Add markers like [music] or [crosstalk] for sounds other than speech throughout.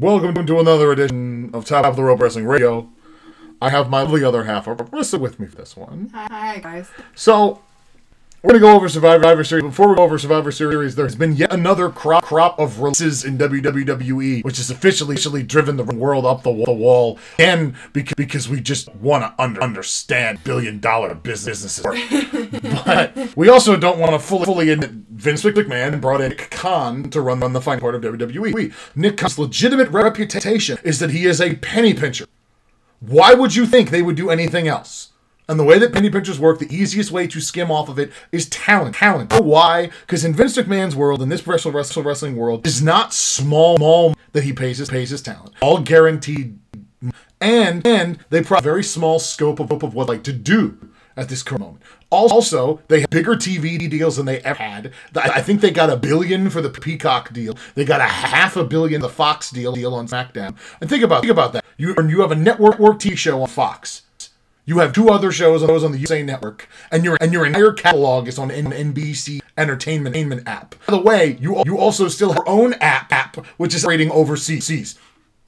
Welcome to another edition of Top of the Rope Wrestling Radio. I have my lovely other half, Marissa, with me for this one. Hi guys. So, we're going to go over Survivor Series. Before we go over Survivor Series, there's been yet another crop crop of releases in WWE, which has officially, officially driven the world up the, the wall. And because, because we just want to under, understand billion dollar businesses. [laughs] but we also don't want to fully, fully admit Vince McMahon brought in Nick Khan to run, run the fine part of WWE. Nick Khan's legitimate reputation is that he is a penny pincher. Why would you think they would do anything else? And the way that penny pinchers work, the easiest way to skim off of it is talent. Talent. Why? Because in Vince McMahon's world, in this wrestle wrestle wrestling world, is not small, small that he pays his pays his talent. All guaranteed, and and they provide very small scope of, of what like to do at this current moment. Also, they have bigger TV deals than they ever had. I think they got a billion for the Peacock deal. They got a half a billion the Fox deal deal on SmackDown. And think about think about that. You and you have a network work TV show on Fox. You have two other shows on those on the USA Network, and your and your entire catalog is on NBC Entertainment, Entertainment app. By the way, you you also still have your own app app, which is rating overseas.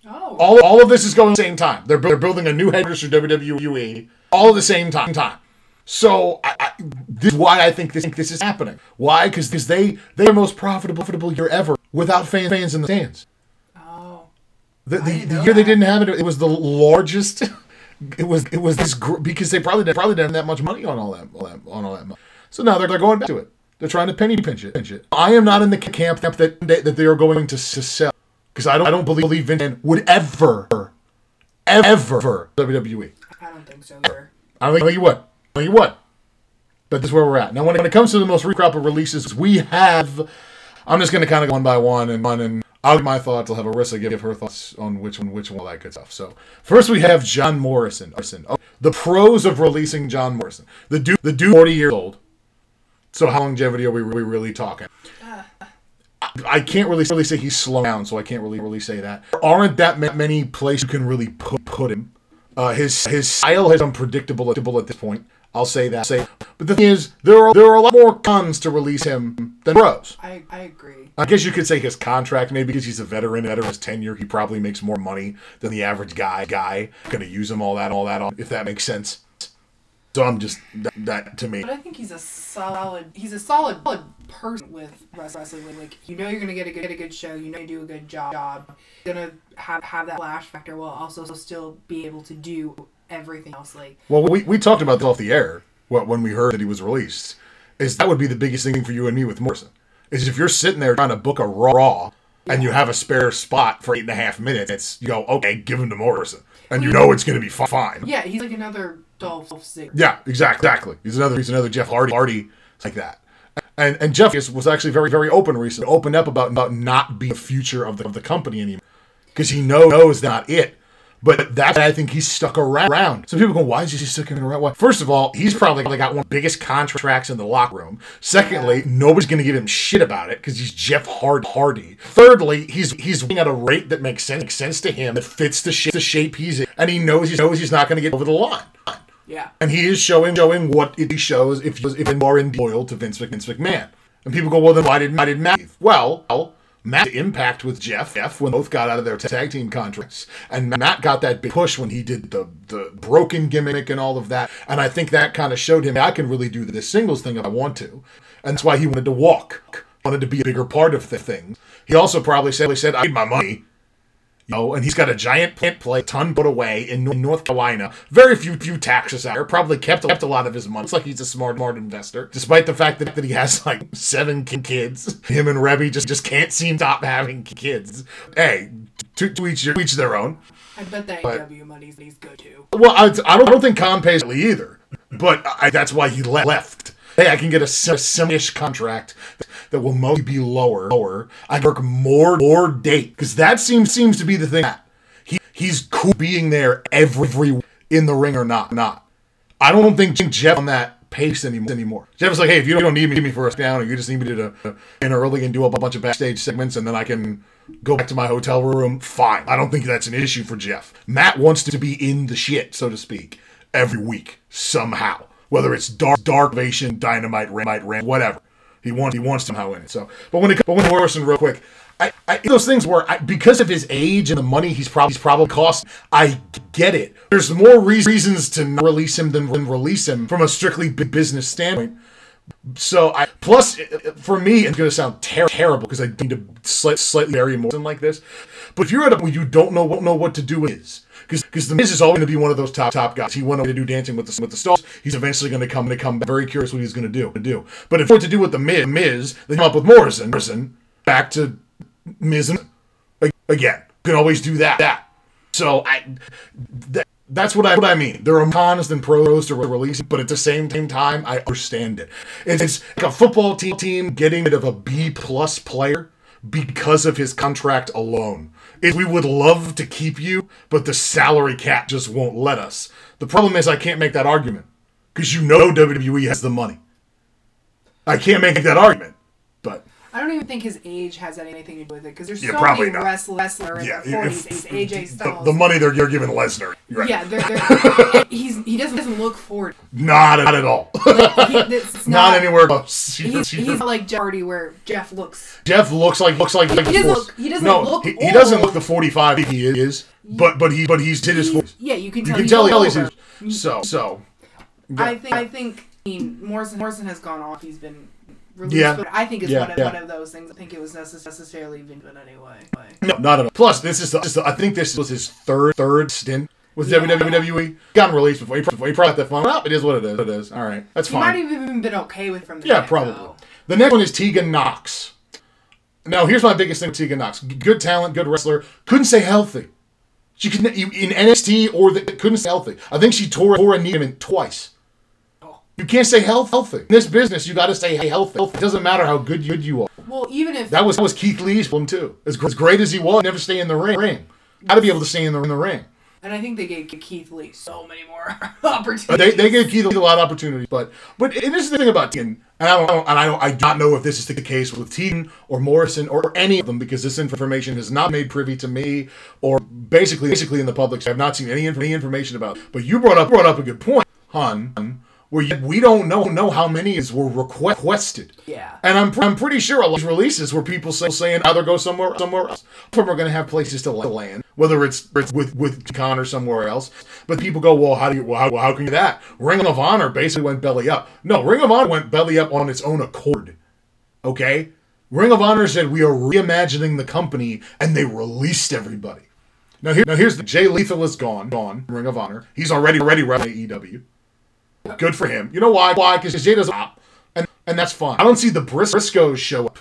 Oh. All, all of this is going at the same time. They're, they're building a new headquarters for WWE all at the same time. time. So I, I, this is why I think this, think this is happening. Why? Because they they're most profitable, profitable year ever without fan, fans in the stands. Oh. The, the, the year they didn't have it, it was the largest. [laughs] It was it was this gr- because they probably they probably didn't have that much money on all that, all that on all that. Money. So now they're, they're going back to it. They're trying to penny pinch it. Pinch it. I am not in the camp that that, that they are going to, s- sell because I don't I don't believe, believe Vince would ever ever WWE. I don't think so either. I don't think you would. I think you would. But this is where we're at. Now, when it, when it comes to the most recrop of releases, we have. I'm just going to kind of go one by one and one, and I'll give my thoughts. I'll have Arissa give, her thoughts on which one, which one, all that good stuff. So, first we have John Morrison. Oh, the pros of releasing John Morrison. The dude, the dude, 40 years old. So, how longevity are we really, really talking? I can't really really say he's slowed down, so I can't really really say that. There aren't that many places you can really put put him. Uh, his his style is unpredictable at this point. I'll say that. Say, but the thing is, there are there are a lot more cons to release him than pros. I I agree. I guess you could say his contract, maybe because he's a veteran, veteran his tenure, he probably makes more money than the average guy. Guy gonna use him all that, all that, all, if that makes sense. So I'm just that, that to me. But I think he's a solid. He's a solid, solid person with wrestling. Like you know, you're gonna get a good, get a good show. You know, you do a good job. job. You're gonna have have that flash factor while also still be able to do everything else. Like Well, we, we talked about this off the air What when we heard that he was released. Is that would be the biggest thing for you and me with Morrison? Is if you're sitting there trying to book a Raw and you have a spare spot for eight and a half minutes, it's you go, okay, give him to Morrison, and you know it's going to be fi- fine. yeah, he's like another Dolph Ziggler. Yeah, exactly, exactly. He's another he's another Jeff Hardy, Hardy like that. And and Jeff is, was actually very very open recently, opened up about about not being the future of the of the company anymore because he know, knows not it. But that's why I think he's stuck around. Some people go, why is he sticking around? Why? First of all, he's probably got one of the biggest contracts in the locker room. Secondly, nobody's going to give him shit about it because he's Jeff Hard Hardy. Thirdly, he's he's at a rate that makes sense, makes sense to him, that fits the shape, the shape he's in, and he knows he knows he's not going to get over the line. Yeah. And he is showing showing what it shows if he was if more in loyal to Vince, Vince McMahon. And people go, well, then why did why did Matt? Well, well, Matt impact with Jeff. Jeff when both got out of their tag team contracts, and Matt got that big push when he did the the broken gimmick and all of that. And I think that kind of showed him I can really do this singles thing if I want to, and that's why he wanted to walk, wanted to be a bigger part of the thing. He also probably said, he said, I need my money. You know, and he's got a giant plant play, ton put away in North Carolina. Very few few taxes out there. Probably kept kept a lot of his money. It's like he's a smart smart investor, despite the fact that, that he has like seven kids. Him and Reby just just can't seem to stop having kids. Hey, to, to each to each their own. I bet that But- AEW money's good too. Well, I, I don't I don't think Khan pays either, but I, that's why he le- left. Hey, I can get a sim- simish contract that will mostly be lower. Lower. I work more more date because that seems seems to be the thing. He he's cool being there every in the ring or not not. I don't think Jeff on that pace anymore. anymore. Jeff is like, hey, if you don't need me, me for a down, or you just need me to uh, in early and do a bunch of backstage segments, and then I can go back to my hotel room. Fine. I don't think that's an issue for Jeff. Matt wants to be in the shit, so to speak, every week somehow. Whether it's dark, dark Ovation, dynamite, ram, ram, whatever. He wants, he wants somehow in it. So, but when it, but when Morrison, real quick, I, I those things where I, because of his age and the money he's probably he's probably cost, I get it. There's more re- reasons to not release him than, than release him from a strictly business standpoint. So I plus uh, uh, for me it's to sound ter- terrible because I need to slight, slightly vary like this. But if you're at a you don't know don't know what to do his because the Miz is always going to be one of those top top guys. He went over to do Dancing with the with the Stars. He's eventually going to come to come. Back. Very curious what he's going to do to do. But if what to do with the Miz, Miz, they come up with Morrison. Morrison back to Miz and again. Can always do that. That. So I. That, that's what I what I mean. There are cons and pros to releasing, but at the same time, I understand it. It's like a football team team getting rid of a B plus player because of his contract alone. If we would love to keep you, but the salary cap just won't let us. The problem is I can't make that argument because you know WWE has the money. I can't make that argument, but I don't even think his age has anything to do with it because there's Yeah, so probably many not. wrestler, wrestler in yeah, their if- 40s. He's AJ Styles. the money they're, they're giving Lesnar, right. Yeah, they're, they're, [laughs] he's he doesn't doesn't look forward. not not at all, He, [laughs] not, not, anywhere close. He's, he's like Jeff Hardy where Jeff looks. Jeff looks like looks like He doesn't look- he doesn't no, look he, he doesn't look the forty five he is, but but he but he's hit his He- yeah, you can You tell. can he's tell all he's over. so so. I think I think I mean, Morrison Morrison has gone off. He's been released, Yeah. but I think it's Yeah, one, of, yeah. one of those things. I think it was necess- necessarily Vince anyway. Like, No, not at all. Plus, this is, the, this is the- I think this was his third third stint with Yeah. WWE. Gotten released before. He, before he probably got that fun. Well, it is what it is. It is. All right, that's He might fine. have even been okay with from the Yeah, probably. The next one is Tegan Knox. Now, here's my biggest thing with Tegan Knox. Good talent, good wrestler. Couldn't stay healthy. She couldn't in NXT or the, couldn't stay healthy. I think she tore tore a ligament twice. You can't stay health, healthy. In this business, you got to stay healthy. It doesn't matter how good you, good you are. Well, even if That was that was Keith Lee's problem too. As, as great as he was, never stay in the ring. ring. Got to be able to stay in the in the ring. and I think they gave Keith Lee so many more [laughs] opportunities. They, they gave Keith Lee a lot of opportunities, but but and this is the thing about Tegan, and I don't and I don't I do not know if this is the case with Tegan or Morrison or any of them because this information is not made privy to me or basically basically in the public. So I've not seen any, any information about. It. But you brought up brought up a good point, hun. Where you, we don't know know how many is were requ- requested. Yeah. And I'm, I'm pretty sure a lot of releases where people say, saying either go somewhere somewhere else. Some are going to have places to land, whether it's, it's with with Khan or somewhere else. But people go, well, how do you well, how, well, how can you do that? Ring of Honor basically went belly up. No, Ring of Honor went belly up on its own accord. Okay, Ring of Honor said we are reimagining the company, and they released everybody. Now here, now here's the Jay Lethal is gone, gone. Ring of Honor. He's already already AEW. Good for him. You know why? Why? Because Jay doesn't and and that's fine. I don't see the Bris- Briscoes show up.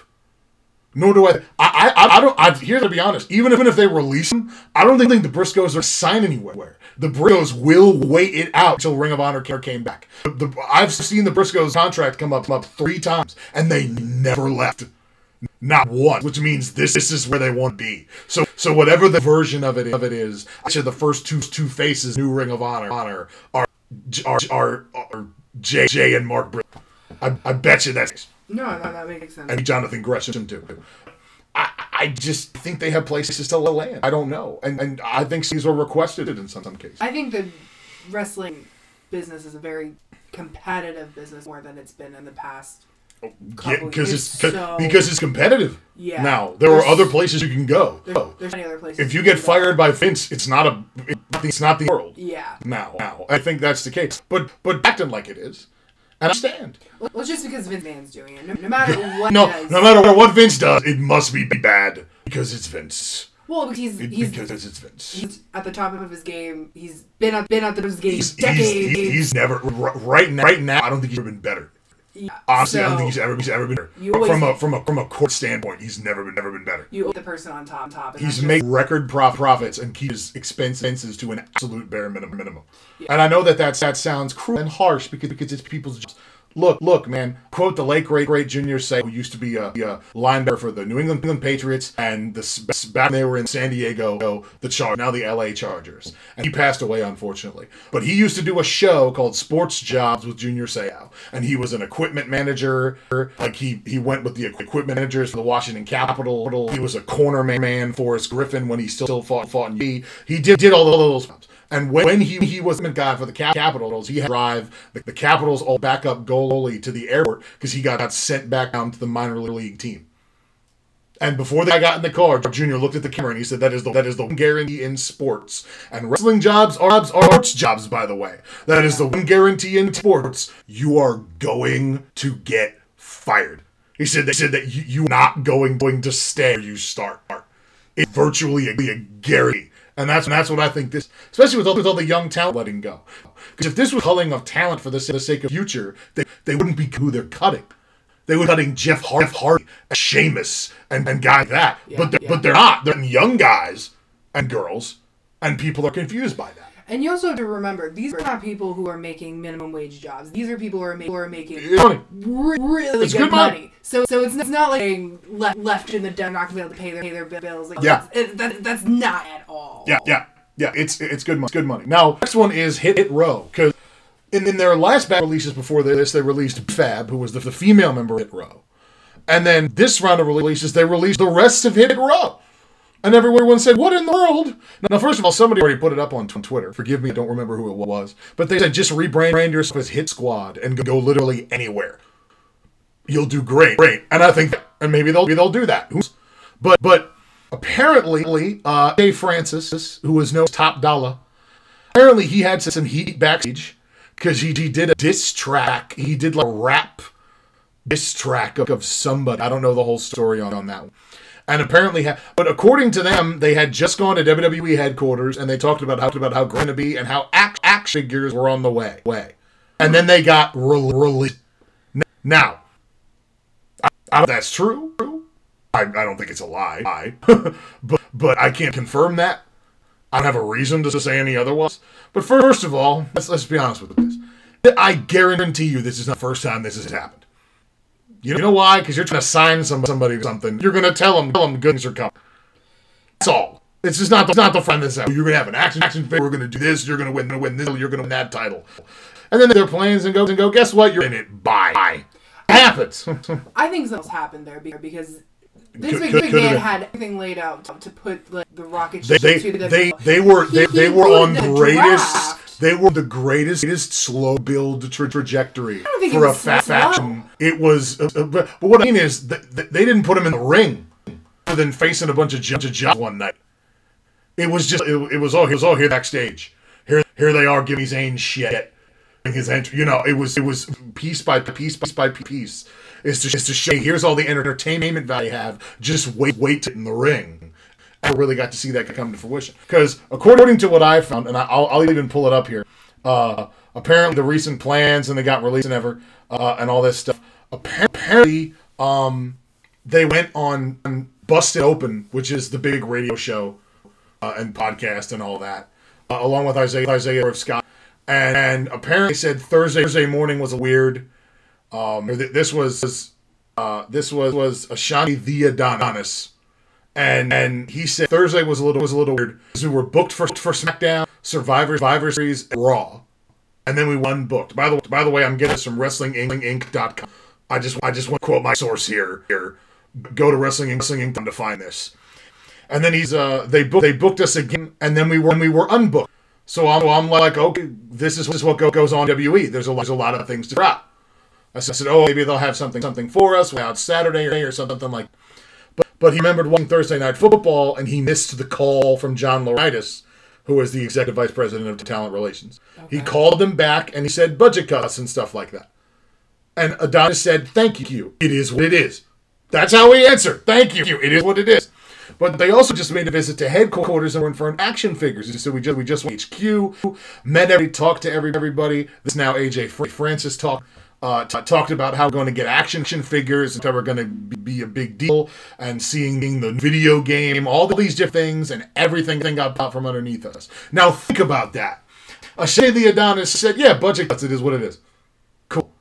Nor do I. I. I, I don't. I, here to be honest, even if, even if they release him, I don't think the Briscoes are signed anywhere. The Briscoes will wait it out until Ring of Honor ca- came back. The, the, I've seen the Briscoes contract come up, come up three times, and they never left. Not once, which means this, this is where they want to be. So so whatever the version of it of it is, I said the first two two faces, new Ring of Honor, honor are are are, are and Mark. Briscoe. I, I bet you that's No, no, that makes sense. and Jonathan Gresham too. I, I just think they have places to land. I don't know, and and I think these were requested in some, some cases. I think the wrestling business is a very competitive business more than it's been in the past. Because it's so- because it's competitive. Yeah. Now there are other places you can go. There's, Oh, there's many other places. if you get fired by Vince, it's not a it's not the world. Yeah. Now, now I think that's the case. But but acting like it is, and I understand. Well, it's just because Vince Mann's doing it. No, no matter [laughs] what No, does. no matter what Vince does, it must be bad because it's Vince. Well, because he's, It- he's, because it's Vince. he's at the top of his game. He's been at been at the top of his game He's, he's, decades. he- he's never right now. Right now, I don't think he's ever been better. Yeah, Honestly, I don't think he's ever he's ever been better. From a from a from a court standpoint, he's never been never been better. you the person on top. top He's made record prof- profits and keep his expenses to an absolute bare minimum. minimum. And I know that that's, that sounds cruel and harsh because because it's people's jobs. Look, look, man. Quote the late great great Junior Seau, who used to be a, a linebacker for the New England, England Patriots, and the back they were in San Diego, the Char now the L.A. Chargers, and he passed away unfortunately. But he used to do a show called Sports Jobs with Junior Seau, and he was an equipment manager. Like he he went with the equipment managers for the Washington Capitol. He was a corner man for us Griffin when he still, fought fought in He he did did all those jobs. And when, he, he was the guy for the Capitals, he had to drive the, the Capitals all backup goalie to the airport because he got, got sent back down to the minor league team. And before they got in the car, Junior looked at the camera and he said, "That is the that is the guarantee in sports. And wrestling jobs are jobs are jobs, by the way. That is the one guarantee in sports. You are going to get fired." He said they said that you, you're not going going to stay where you start. It's virtually a, a guarantee. And that's that's what I think this, especially with all, with all the young talent letting go. Because if this was culling of talent for the, the sake of future, they, they wouldn't be who they're cutting. They were cutting Jeff, Har- Jeff Hardy, Sheamus, and, and guys like that. Yeah, but they're, yeah. but they're not. They're young guys and girls, and people are confused by that. And you also have to remember, these are not people who are making minimum wage jobs. These are people who are, ma- who are making re- really It's good, good money. money. So, so it's, it's not like being left left in the den, not gonna be able to pay their pay their bills. Like, Yeah. that's, it, that, that's not at all. Yeah, yeah, yeah. It's it's good money. It's good money. Now, next one is Hit Hit Row because in, in their last batch releases before this, they released Fab, who was the, the female member of Hit Row, and then this round of releases, they released the rest of Hit Row. And everyone said, "What in the world?" Now, first of all, somebody already put it up on Twitter. Forgive me, I don't remember who it was, but they said just rebrand yourself as Hit Squad and go literally anywhere. You'll do great, great. And I think, and maybe they'll maybe they'll do that. But but apparently, uh, Dave Francis, who was no top dollar, apparently he had some heat backstage because he, he did a diss track. He did like a rap diss track of, of somebody. I don't know the whole story on, on that one. And apparently, ha- but according to them, they had just gone to WWE headquarters and they talked about how about how going to be and how act, action figures were on the way. Way, and then they got re- released. Now, I, I that's true. I, I don't think it's a lie. lie. [laughs] but but I can't confirm that. I don't have a reason to say any otherwise. But first of all, let's let's be honest with this. I guarantee you this is not the first time this has happened. You know why? Because you're trying to sign some, somebody something. You're going to tell them, tell them good things are coming. That's all. It's just not, it's not the friend that's out. You're going to have an action, action figure. We're going to do this. You're going to win, win this. You're going to win that title. And then their plans and go and go. Guess what? You're in it. Bye. Bye. It happens. [laughs] I think something else happened there because Vince Could- Mc- could- could've McMahon been. had everything laid out to, put like, the rocket they ship they to the they, they were they, He- they were on the greatest draft. They were the greatest greatest slow build tra- trajectory for a fat faction it was uh, uh, but, what i mean is th- th- they didn't put him in the ring other than facing a bunch of jobs one night. It was just it, it was all it was all here backstage. Here here they are giving Zayn shit. His entry you know it was it was piece by piece piece by piece. It's to, it's to show here's all the entertainment value you have. Just wait wait in the ring I really got to see that come to fruition. Because according to what I found, and I'll, I'll even pull it up here, uh, apparently the recent plans and they got released and ever, uh, and all this stuff. Apparently, um, they went on, on Busted Open, which is the big radio show uh, and podcast and all that, uh, along with Isaiah Isaiah of Scott, and, and apparently said Thursday Thursday morning was a weird. Um, th- this was uh, this was was Ashante the Adonis and and he said Thursday was a little was a little weird because we were booked for for SmackDown, Survivor, Survivor Series, and Raw, and then we won booked. By the by the way, I'm getting this from WrestlingInc.com. I just I just want to quote my source here. Here, go to Wrestling Inc. Wrestling Inc. to find this. And then he's uh they booked they booked us again, and then we were we were unbooked. So I'm, I'm like, okay, this is, this is what go, goes on WWE. There's a there's a lot of things to drop. I said, oh, maybe they'll have something something for us out Saturday or, or something like. But but he remembered watching Thursday Night Football and he missed the call from John Laurinaitis, who was the executive vice president of talent relations. He called them back and he said budget cuts and stuff like that. And Adonis said, "Thank you. It is what it is." That's how he answered. Thank you. It is what it is. But they also just made a visit to headquarters and were in for an action figures. So we just we just went HQ, met every, talked to every, everybody. This now AJ Francis talked. Uh, t- talked about how we're going to get action figures and how we're going to be a big deal and seeing the video game, all these different things, and everything got popped from underneath us. Now think about that. Ashay the Adonis said, "Yeah, budget cuts. It is what it is." Cool.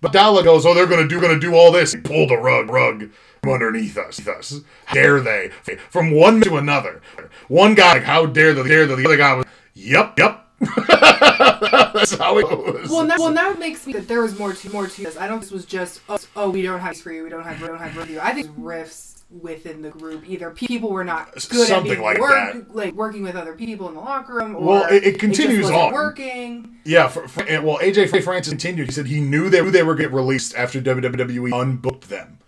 But Dolla goes, "Oh, they're going to do going to do all this." He pulled the rug rug from underneath us. us. Dare they? From one to another. One guy, like, how dare the dare the, the other guy was, "Yep, yep." [laughs] That's how it goes. Well, that, well, now it makes me that there was more to more to this. I don't. think This was just oh, oh we don't have for you. We don't have we don't have review. I think riffs within the group. Either people were not good Something at being like work, that. like working with other people in the locker room. Or Well, it- it continues wasn't on. working. Yeah, for, for, and, well, AJ Francis continued. He said he knew they, they were get released after WWE unbooked them.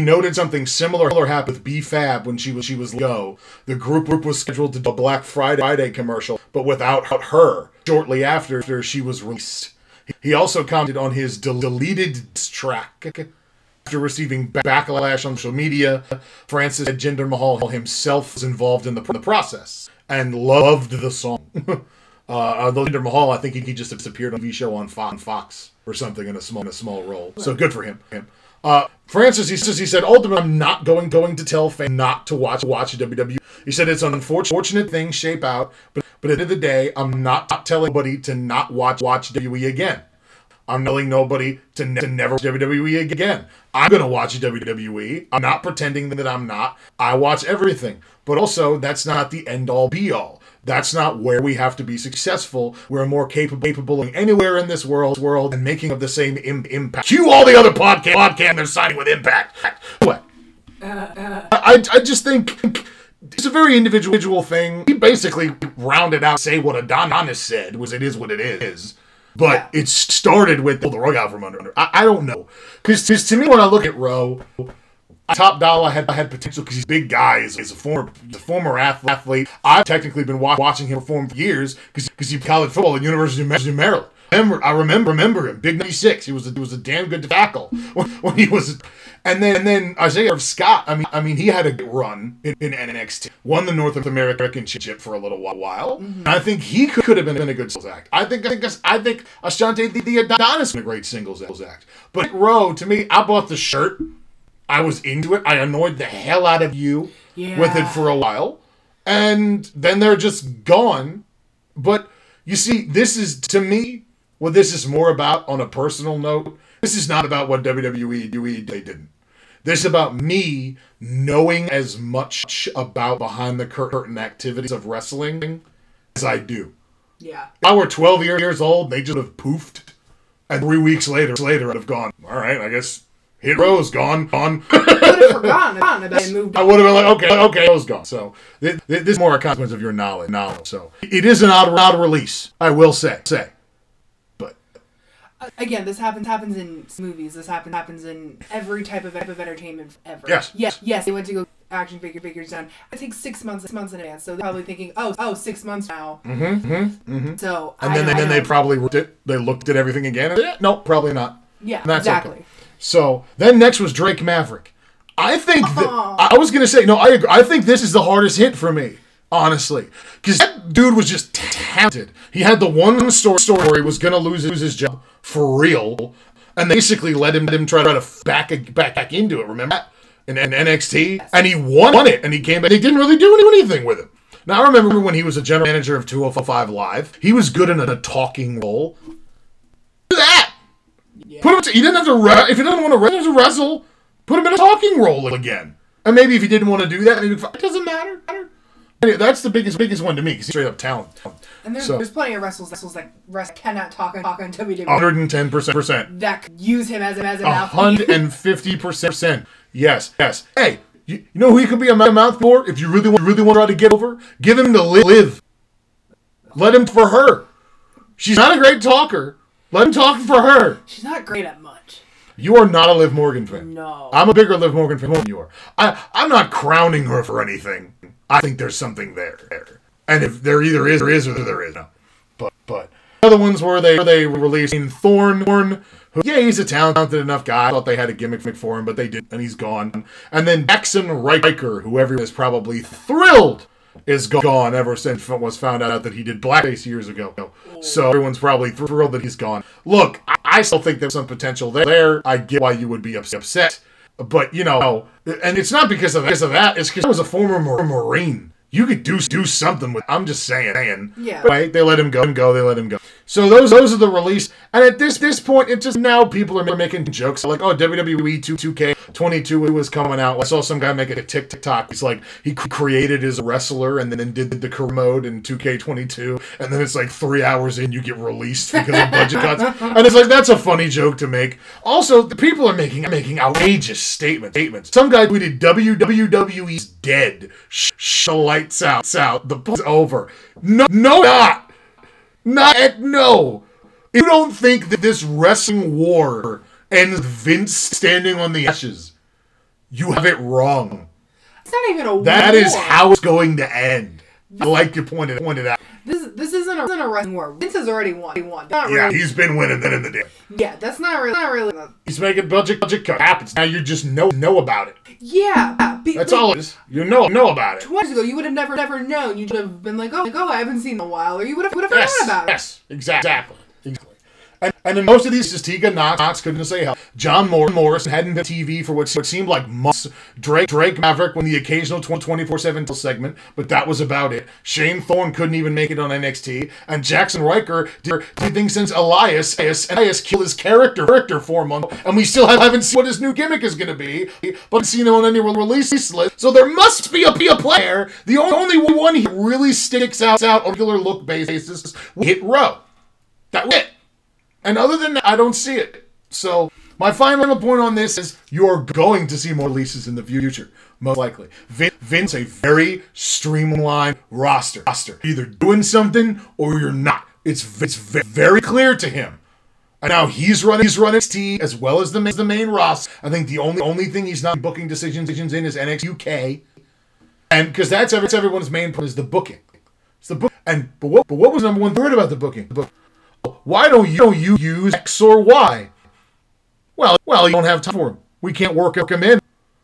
Noted something similar happened with B-Fab when she was she was go. The group group was scheduled to do a Black Friday, commercial, but without her. Shortly after she was released, he also commented on his del- deleted track. After receiving backlash on social media, Francis Jinder Mahal himself was involved in the, the process and loved the song. [laughs] uh, Jinder Mahal, I think he, just disappeared on a TV show on Fox or something in a small in a small role. So good for him. him. Uh, Francis, he says, he said, ultimately, I'm not going going to tell fans not to watch watch WWE. He said it's an unfortunate thing shape out, but but at the end of the day, I'm not, telling anybody to not watch watch WWE again. I'm telling nobody to, ne- to never watch WWE again. I'm gonna watch WWE. I'm not pretending that I'm not. I watch everything, but also that's not the end all be all. That's not where we have to be successful. We're more capable, capable of anywhere in this world, world, and making of the same Im- impact. Cue all the other podcast, podcast they're signing with Impact. What? I, I just think it's a very individual thing. He basically rounded out, say what Adonis said was it is what it is. But it started with pull the rug out from under. I, I don't know, because to me when I look at Row, Top Dolla had had potential because he's a big guy. He's, he's a former a former athlete. I've technically been wa- watching him perform for years because because he played college football at University of Maryland. I remember, I remember, remember him. Big ninety six. He was a, he was a damn good tackle [laughs] when, when he was. And then and then Isaiah Scott. I mean I mean he had a run in, in NXT. Won the North American Championship for a little while. Mm-hmm. I think he could, could have been, been a good singles act. I think I think I think Ashante the, the Adonis been a great singles act. But Row to me, I bought the shirt. I was into it. I annoyed the hell out of you Yeah. with it for a while. And then they're just gone. But you see, this is to me what this is more about on a personal note. This is not about what WWE WWE they didn't. This is about me knowing as much about behind the curtain activities of wrestling as I do. Yeah. If I were 12 years old, they just have poofed. And three weeks later, later, I'd have gone, all right, I guess Hit Row's gone, gone. I would have forgotten, forgotten about it and moved I would have been like, okay, okay, Row's gone. So th- th- this is more a consequence of your knowledge. Knowledge. So it is an odd, odd release. I will say, say, but Again, this happens happens in movies. This happens happens in every type of, type of entertainment ever. Yes. Yes. Yes. They went to go action figure figures done. I think six months six months in advance. So they're probably thinking, oh oh six months now. Mm-hmm. Mm-hmm. So and I then know- and then they probably looked at they looked at everything again. And, yeah, no, probably not. yeah And that's exactly. okay. So then next was Drake Maverick. I think that I was gonna say no. I agree. I think this is the hardest hit for me, honestly, because that dude was just talented. He had the one story story where he was gonna lose, lose his job for real, and they basically let him let him try to back back back into it. Remember that in, in NXT, and he won, it, and he came back. They didn't really do anything with him. Now I remember when he was a general manager of 205 Live. He was good in a talking role. That. Put him. To, he didn't have to. Re- if he doesn't want to wrestle, wrestle, put him in a talking role again. And maybe if he didn't want to do that, maybe it doesn't matter. Anyway, that's the biggest biggest one to me because he's straight up talent. And there's, So- there's plenty of wrestlers wrestlers that rest cannot talk and talk on WWE 110 percent that use him as a as a A hundred and fifty percent. Yes, yes. Hey, you, you know who he could be a mou- mouth for if you really want really want to try to get over? Give him to li- live. Let him for her. She's not a great talker. Let him talk for her. She's not great at much. You are not a Liv Morgan fan. No. I'm a bigger Liv Morgan fan than you are. I, I'm not crowning her for anything. I think there's something there. And if there either is or is or there is. No. But but The other ones were they they released in Thorne Thorne. Who, yeah, he's a talented enough guy. I thought they had a gimmick for him, but they didn't, and he's gone. And then Jaxson Ryker, who everyone is probably thrilled is gone ever since it was found out that he did blackface years ago. So everyone's probably thrilled that he's gone. Look, I, still think there's some potential there. I get why you would be upset, but you know, and it's not because of because of that. It's because I was a former Marine. You could do do something with. I'm just saying. Yeah. But, right? They let him go and go. They let him go. So those those are the release. And at this this point, it's just now people are making jokes like, oh, WWE 2 2K 22 was coming out. I saw some guy make a TikTok. He's like he created his wrestler and then did the career mode in 2K22, and then it's like three hours in you get released because of budget [laughs] cuts. And it's like that's a funny joke to make. Also, the people are making making outrageous statements. Statements. Some guy tweeted WWWE's dead. Sh- sh- the lights out. Out. The is over. No, no, not. Not no. If you don't think that this wrestling war ends with Vince standing on the ashes, You have it wrong. It's not even a That war. is how it's going to end. I like you pointed pointed out. This isn't a, isn't a wrestling war. Vince has already won. He won. Not Yeah, really. he's been winning then in the day. Yeah, that's not really not really. He's making budget budget cut happens. Now you just know know about it. Yeah, be- That's like, all it is. You know know about it. Twenty years ago, you would have never never known. You would have been like, oh, like, oh, I haven't seen in a while, or you would have would have Yes, forgotten about it. yes, exactly. And, and in most of these, just Tegan Knox, Knox couldn't say help. John Moore, Morris hadn't been TV for what, seemed like months. Drake Drake Maverick won the occasional 24/7 segment, but that was about it. Shane Thorne couldn't even make it on NXT, and Jaxson Ryker did, did things since Elias Elias, Elias killed his character character for a month, and we still haven't seen what his new gimmick is going to be. But seen him on any release list, so there must be a, be a player. The only one he really sticks out out on a regular look basis hit row. That was it. And other than that, I don't see it. So my final point on this is you're going to see more releases in the future, most likely. Vin- Vince a very streamlined roster. roster. Either doing something or you're not. It's it's very clear to him. And now he's running he's running NXT as well as the ma- the main roster. I think the only only thing he's not booking decisions decisions in is NXT UK, and because that's, every, that's everyone's main point is the booking. It's the book. And but what but what was number one third about the booking? The book. Why don't you don't you use X or Y? Well, well, you don't have time for them. We can't work them in.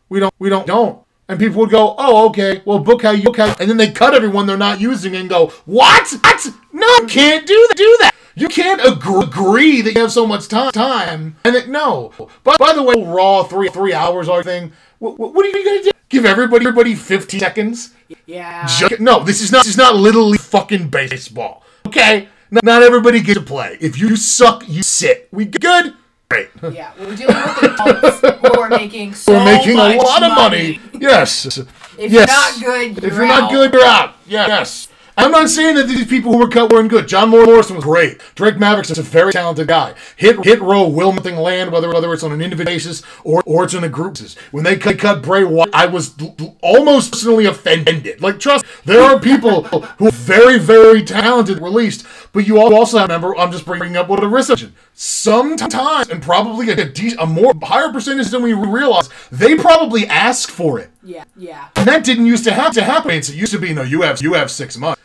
We don't. We don't. Don't. And people would go, "Oh, okay. Well, book how you book how," and then they cut everyone they're not using and go, "What? What? No, you can't do that. Do that. You can't ag- agree that you have so much time. Time and that no. But by the way, Raw three three hours our thing. What, what are you gonna do? Give everybody everybody fifteen seconds? Yeah. Ju- no, this is not. This is not literally fucking baseball. Okay, not, everybody gets to play. If you suck, you sit. We good? Great. Yeah, we're dealing with adults who are [laughs] making so We're making a lot of money. Yes. If yes. you're not good, if you're you're not good, you're out. Yes. I'm not saying that these people who were cut weren't good. John Moore Morrison was great. Drake Maverick's is a very talented guy. Hit hit row will nothing land whether whether it's on an individual basis or or it's in a group basis. When they cut, cut Bray Wyatt, I was almost personally offended. Like trust, there are people who are very very talented released, but you all also have to remember. I'm just bringing up what Arisa mentioned. Sometimes and probably a, de- a more higher percentage than we realize, they probably ask for it. Yeah, yeah. And that didn't used to have to happen. It used to be no, you have you have six months.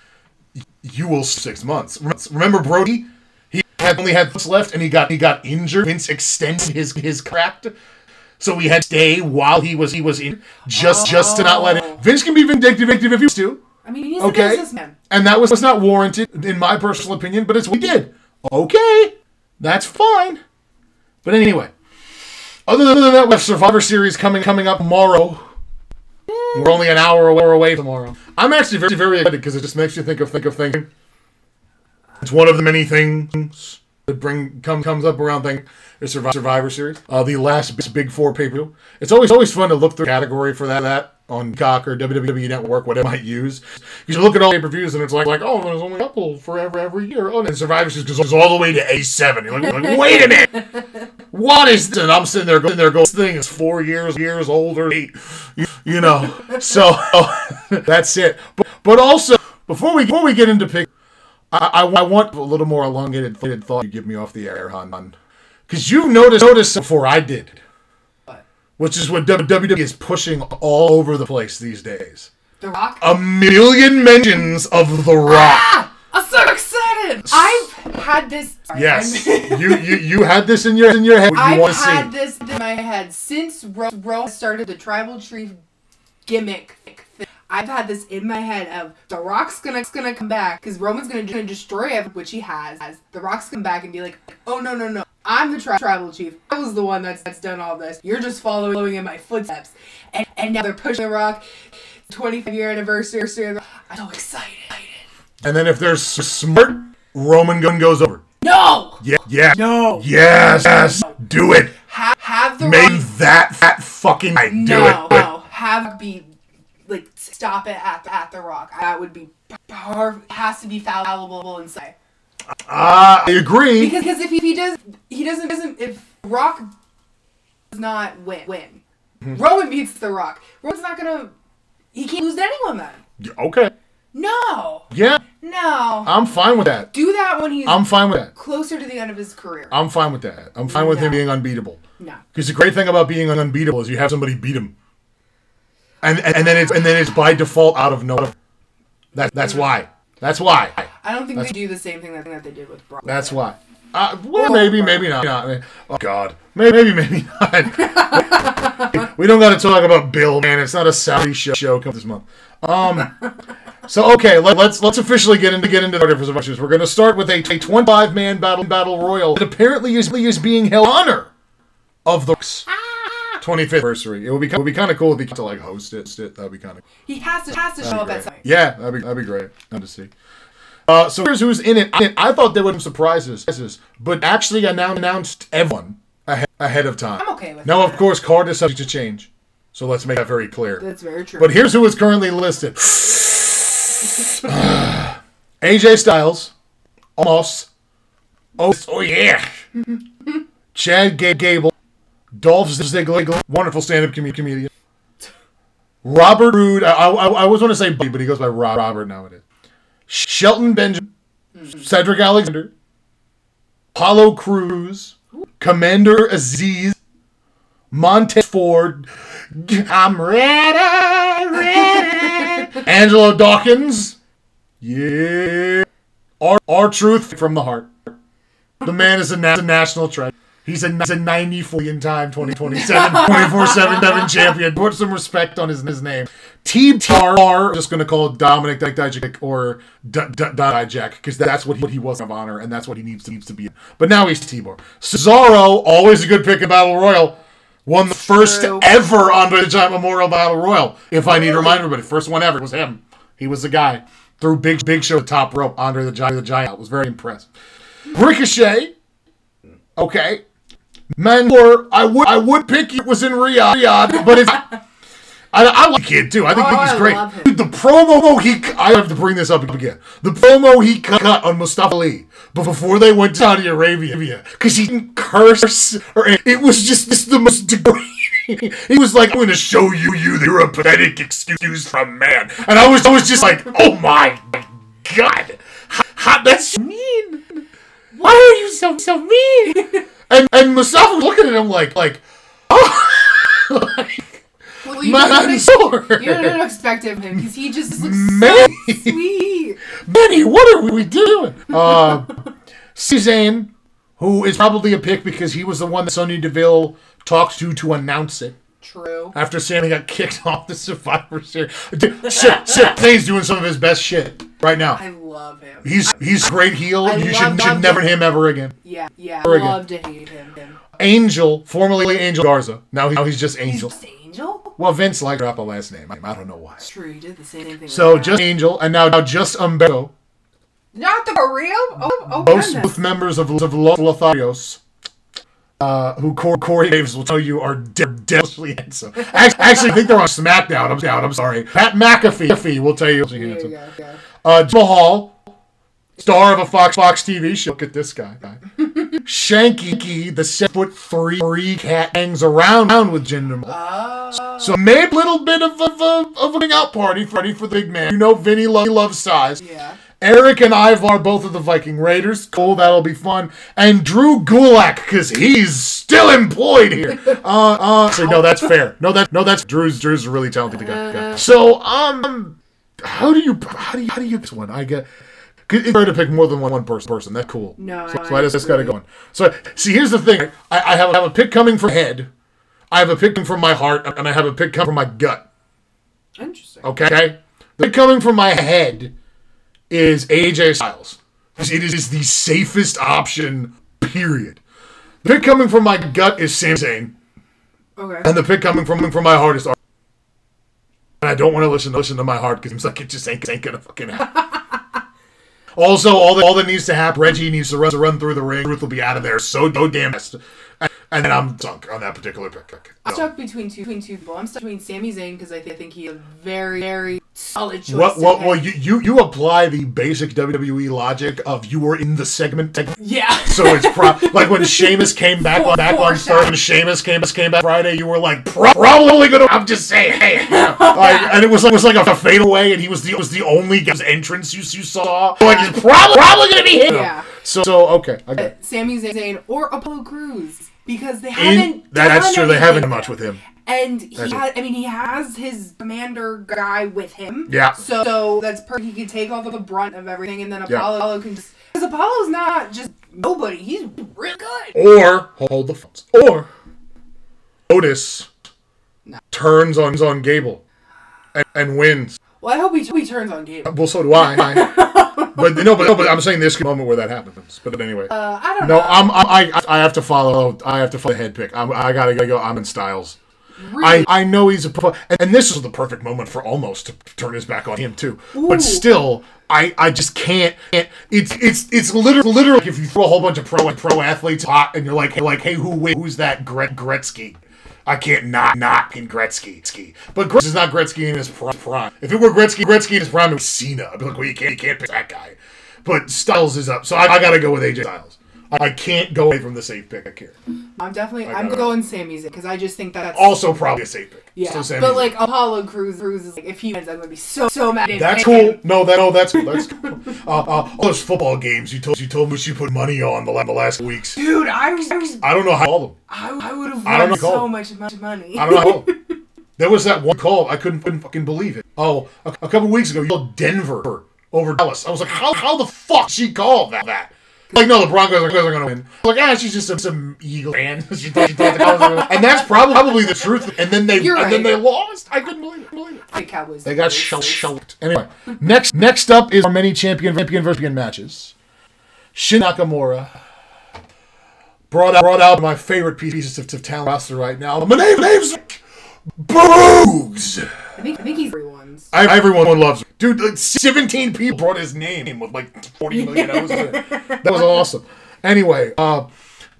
You will six months. Remember Brody? He had only had months left, and he got he got injured. Vince extended his his craft, so he had to stay while he was he was in just just to not let it. Oh. Vince can be vindictive if he wants to. I mean, he's Okay. a businessman. And that was, was not warranted, in my personal opinion, but it's what he did. Okay, that's fine. But anyway, other than that, we have Survivor Series coming coming up tomorrow. We're only an hour away, away tomorrow. I'm actually very very excited because it just makes you think of think of thinking. It's one of the many things that bring come comes up around thing is Survivor, Survivor Series. Uh, the last big, four pay per view. It's always always fun to look through category for that that on Cock or WWE Network, whatever I might use. You look at all pay per views and it's like like oh there's only a couple forever every, year. Oh, and Survivor Series goes all the way to A seven. You're like, like, wait a minute, what is this? And I'm sitting there going, there goes this thing is four years years older, eight, you, you know. So [laughs] that's it. But but also before we before we get into pick. I, I, I want a little more elongated thought you give me off the air, Han. Because you've noticed, noticed before I did, What? which is what WWE is pushing all over the place these days. The Rock. A million mentions of The Rock. Ah! I'm so excited. I've had this. sorry, Yes, [laughs] you, you you had this in your in your head. You I've had see? this in my head since Ro- Ro started the tribal tree gimmick. I've had this in my head of the Rock's gonna gonna come back because Roman's gonna, gonna destroy everything, which he has. The Rock's come back and be like, oh no no no, I'm the tri- tribal chief. I was the one that's that's done all this. You're just following in my footsteps. And and now they're pushing the Rock. 25 year anniversary. I'm so excited. And then if there's smart, Roman gun goes over. No. Yeah, yeah, No. yes, yes, do it. Have have the Make Rock. that that fucking. Do No, it. no. Have be like stop it at at the rock. That would be per- has to be fallible inside. Ah, I agree. Because because if he, he does he doesn't doesn't if Rock does not win win. Mm-hmm. Roman beats the Rock. Roman's not gonna he can't lose to anyone then. Okay. No. Yeah, No. I'm fine with that. Do that when he's I'm fine with that. closer to the end of his career. I'm fine with that. I'm fine with him being unbeatable. no. Because the great thing about being unbeatable is you have somebody beat him and, and and then it's and then it's by default out of nowhere. That that's why. That's why. I don't think they do the same thing that, that they did with Brock. That's why. Uh, well, maybe, maybe not. not. Oh God, maybe, maybe not. we don't got to talk about Bill, man. It's not a Saudi show, show come this month. Um, so okay, let, us let's officially get into get into the difference of matches. We're going to start with a, a 25 man battle battle royal that apparently is is being held in honor of the 25th anniversary. It would be it would be kind of cool if he to like host it. That'd be kind of. He has to has to show up at something. Yeah, that'd be that'd be great. Fun to see. Uh, so here's who's in it. I thought there would be surprises, but actually I now announced everyone ahead, ahead of time. I'm okay with Now, that. of course, card is subject to change, so let's make that very clear. That's very true. But here's who is currently listed: [sighs] AJ Styles, almost. Oh, oh yeah. [laughs] Chad Ga- Gable, Dolph Ziggler, wonderful stand-up com- comedian. Robert Roode. I, I, I always want to say, Buddy, but he goes by Rob, Robert nowadays. Shelton Benjamin, hmm. Cedric Alexander, Apollo Crews, Commander Azeez, Montez Ford, I'm ready, ready. Angelo Dawkins, yeah, our, R-Truth from the heart. The man is a, na- a national treasure. He's a, he's a 94 in time 2027 [laughs] 24 7 7 champion. Put some respect on his, his name. TR, just going to call Dominic Dijak or Dijak because that's what he, what he was of honor and that's what he needs to, needs to be. But now he's T-Bar. Cesaro, always a good pick in Battle Royal. Won the first True. ever Andre the Giant Memorial Battle Royal. If I need to remind everybody, first one ever was him. He was the guy. Threw Big Big Show top rope. Andre the Giant the Giant was very impressed. Ricochet. Okay. Mansoor, I would I would pick it was in Riyadh, but it's I, I like the kid too. I think Oh, he's great. Dude, the promo he I have to bring this up again. The promo he cut on Mustafa Ali but before they went to Saudi Arabia because he didn't curse or it was just this the most degrading. He was like, "I'm going to show you you that you're a pathetic excuse from man," and I was I was just like, "Oh my god, how, how, that's mean." Why are you so so mean? [laughs] And and Mustafa was looking at him like like oh like, well, you, don't Mansoor. expect, you don't expect him because he just looks Man. so sweet. Benny, what are we doing? Uh Suzanne, who is probably a pick because he was the one that Sonya Deville talked to to announce it True. after Sammy got kicked [laughs] off the Survivor Series. Shit, Zayn's doing some of his best shit right now. I love him. He's he's a great heel. I you should, should never him. him ever again. Yeah, yeah. Love to hate him. him. Angel, formerly Angel Garza. Now, he, now he's just He's Angel. just Angel? Well, Vince liked to drop a last name. I don't know why. True, he did the same thing. So just that. Angel, and now, now just Humberto, not the for real. Oh, oh both, both members of, of Los Lotharios, uh, who Cor- Corey Davis will tell you are de- devilishly handsome. Actually, actually, I think they're on SmackDown. I'm down. I'm sorry. Pat McAfee will tell you he's There you handsome. go. yeah. Uh, Mahal, star of a Fox Fox TV show. Look at this guy. [laughs] Shanky, the seven foot three, three cat hangs around with Jinder Mahal. Oh, So maybe a little bit of, of, of, of a big out party for, for the big man. You know Vinny lo- loves size. yeah. Erik and Ivar, both of the Viking Raiders. Cool, that'll be fun. And Drew Gulak, because he's still employed here. [laughs] Uh, uh, actually, no, that's fair. No, that, no, that's Drew's. Drew's a really talented guy. guy. So, um, how do you, how do you, how do you pick this one? I get It's hard to pick more than one, one person. Person, that's cool. No, so, I so I just, just got to go on. So, see, here's the thing. I, I have, I have a pick coming from head. I have a pick coming from my heart, and I have a pick coming from my gut. Interesting. Okay? The pick coming from my head is AJ Styles. It is the safest option, period. The pick coming from my gut is Sami Zayn, Okay. and the pick coming from from my heart is. And I don't want to listen listen to my heart because it's like it just ain't, ain't gonna fucking happen. [laughs] also, all that all that needs to happen, Reggie needs to run, to run through the ring. Ruth will be out of there so so damn fast. And, and then I'm sunk on that particular pick. I'm stuck between two between two people. I'm stuck between Sami Zayn because I, th- I think he's a very very solid choice. What, what, well, you, you, you apply the basic WWE logic of you were in the segment, tech- yeah. so it's pro- like when Sheamus came back on back. Thursday, when Sheamus came came back Friday, you were like pro- probably gonna. I'm just saying, hey, [laughs] like, and it was like it was like a fadeaway, and he was the was the only guy's entrance you you saw. Like it's probably probably gonna be him. Yeah. So so okay, okay. Sami Zayn or Apollo Crews because they haven't. In, that, that's true. They haven't done much with him. And he That's had, I mean, he has his commander guy with him. Yeah. So, so that's perfect. He can take all the brunt of everything, and then Yeah. Apollo, Apollo can just. Because Apollo's not just nobody. He's real good. Or hold the phones. Or Otis No. turns on on Gable and, and wins. Well, I hope he, he turns on Gable. Well, so do I. [laughs] but no, but no, but I'm saying this moment where that happens. But anyway, Uh, I don't no, know. I'm, I'm I I have to follow. I have to follow the head pick. I'm, I gotta go. I'm in Styles. Really, I, I know he's a pro, and, and this is the perfect moment for almost to turn his back on him too. Ooh. But still, I, I just can't. can't it's it's it's literally literally if you throw a whole bunch of pro pro athletes hot and you're like hey, like hey who who's that Gret, Gretzky? I can't not not in Gretzky. Gretzky. But Gretzky is not Gretzky in his pri- prime. If it were Gretzky Gretzky in his prime, it was Cena. I'd be like, well, you can't you can't pick that guy. But Styles is up, so I, I got to go with AJ Styles. I, can't go away from the safe pick here. I'm definitely. I I'm it. going Sami Zayn because I just think that's. Also, probably a safe pick. yeah, Sami but Zayn. like Apollo Crews, Crews is like if he wins, I'm gonna be so so mad. at That's him. cool. No, that no, that's cool. That's cool. Uh, uh, all those football games you told you told me you put money on the, la- the last weeks. dude. I was, I, was, I don't know how all of them. I, I would have I don't won know. so much much money. I don't know how. all of them. There was that one call I couldn't, couldn't fucking believe it. Oh, a, a couple weeks ago you called Denver over Dallas. I was like, how how the fuck she called that? that? Like no, the Broncos are, are going to win. Like, ah, she's just some, some Eagle fan. [laughs] she thought, she thought the Cowboys were and that's probably probably the truth. And then they You're and then they lost. I couldn't believe it. Believe it. the Cowboys. They got shell shelled. Anyway, next next up is our many champion champion versus champion matches. Shin Nakamura brought out brought out my favorite pieces of, of talent roster right now. My name name's Boogs. I think I think he's everyone's. I, everyone loves him. dude. Like Seventeen people brought his name with like forty million O's. That was awesome. Anyway, uh,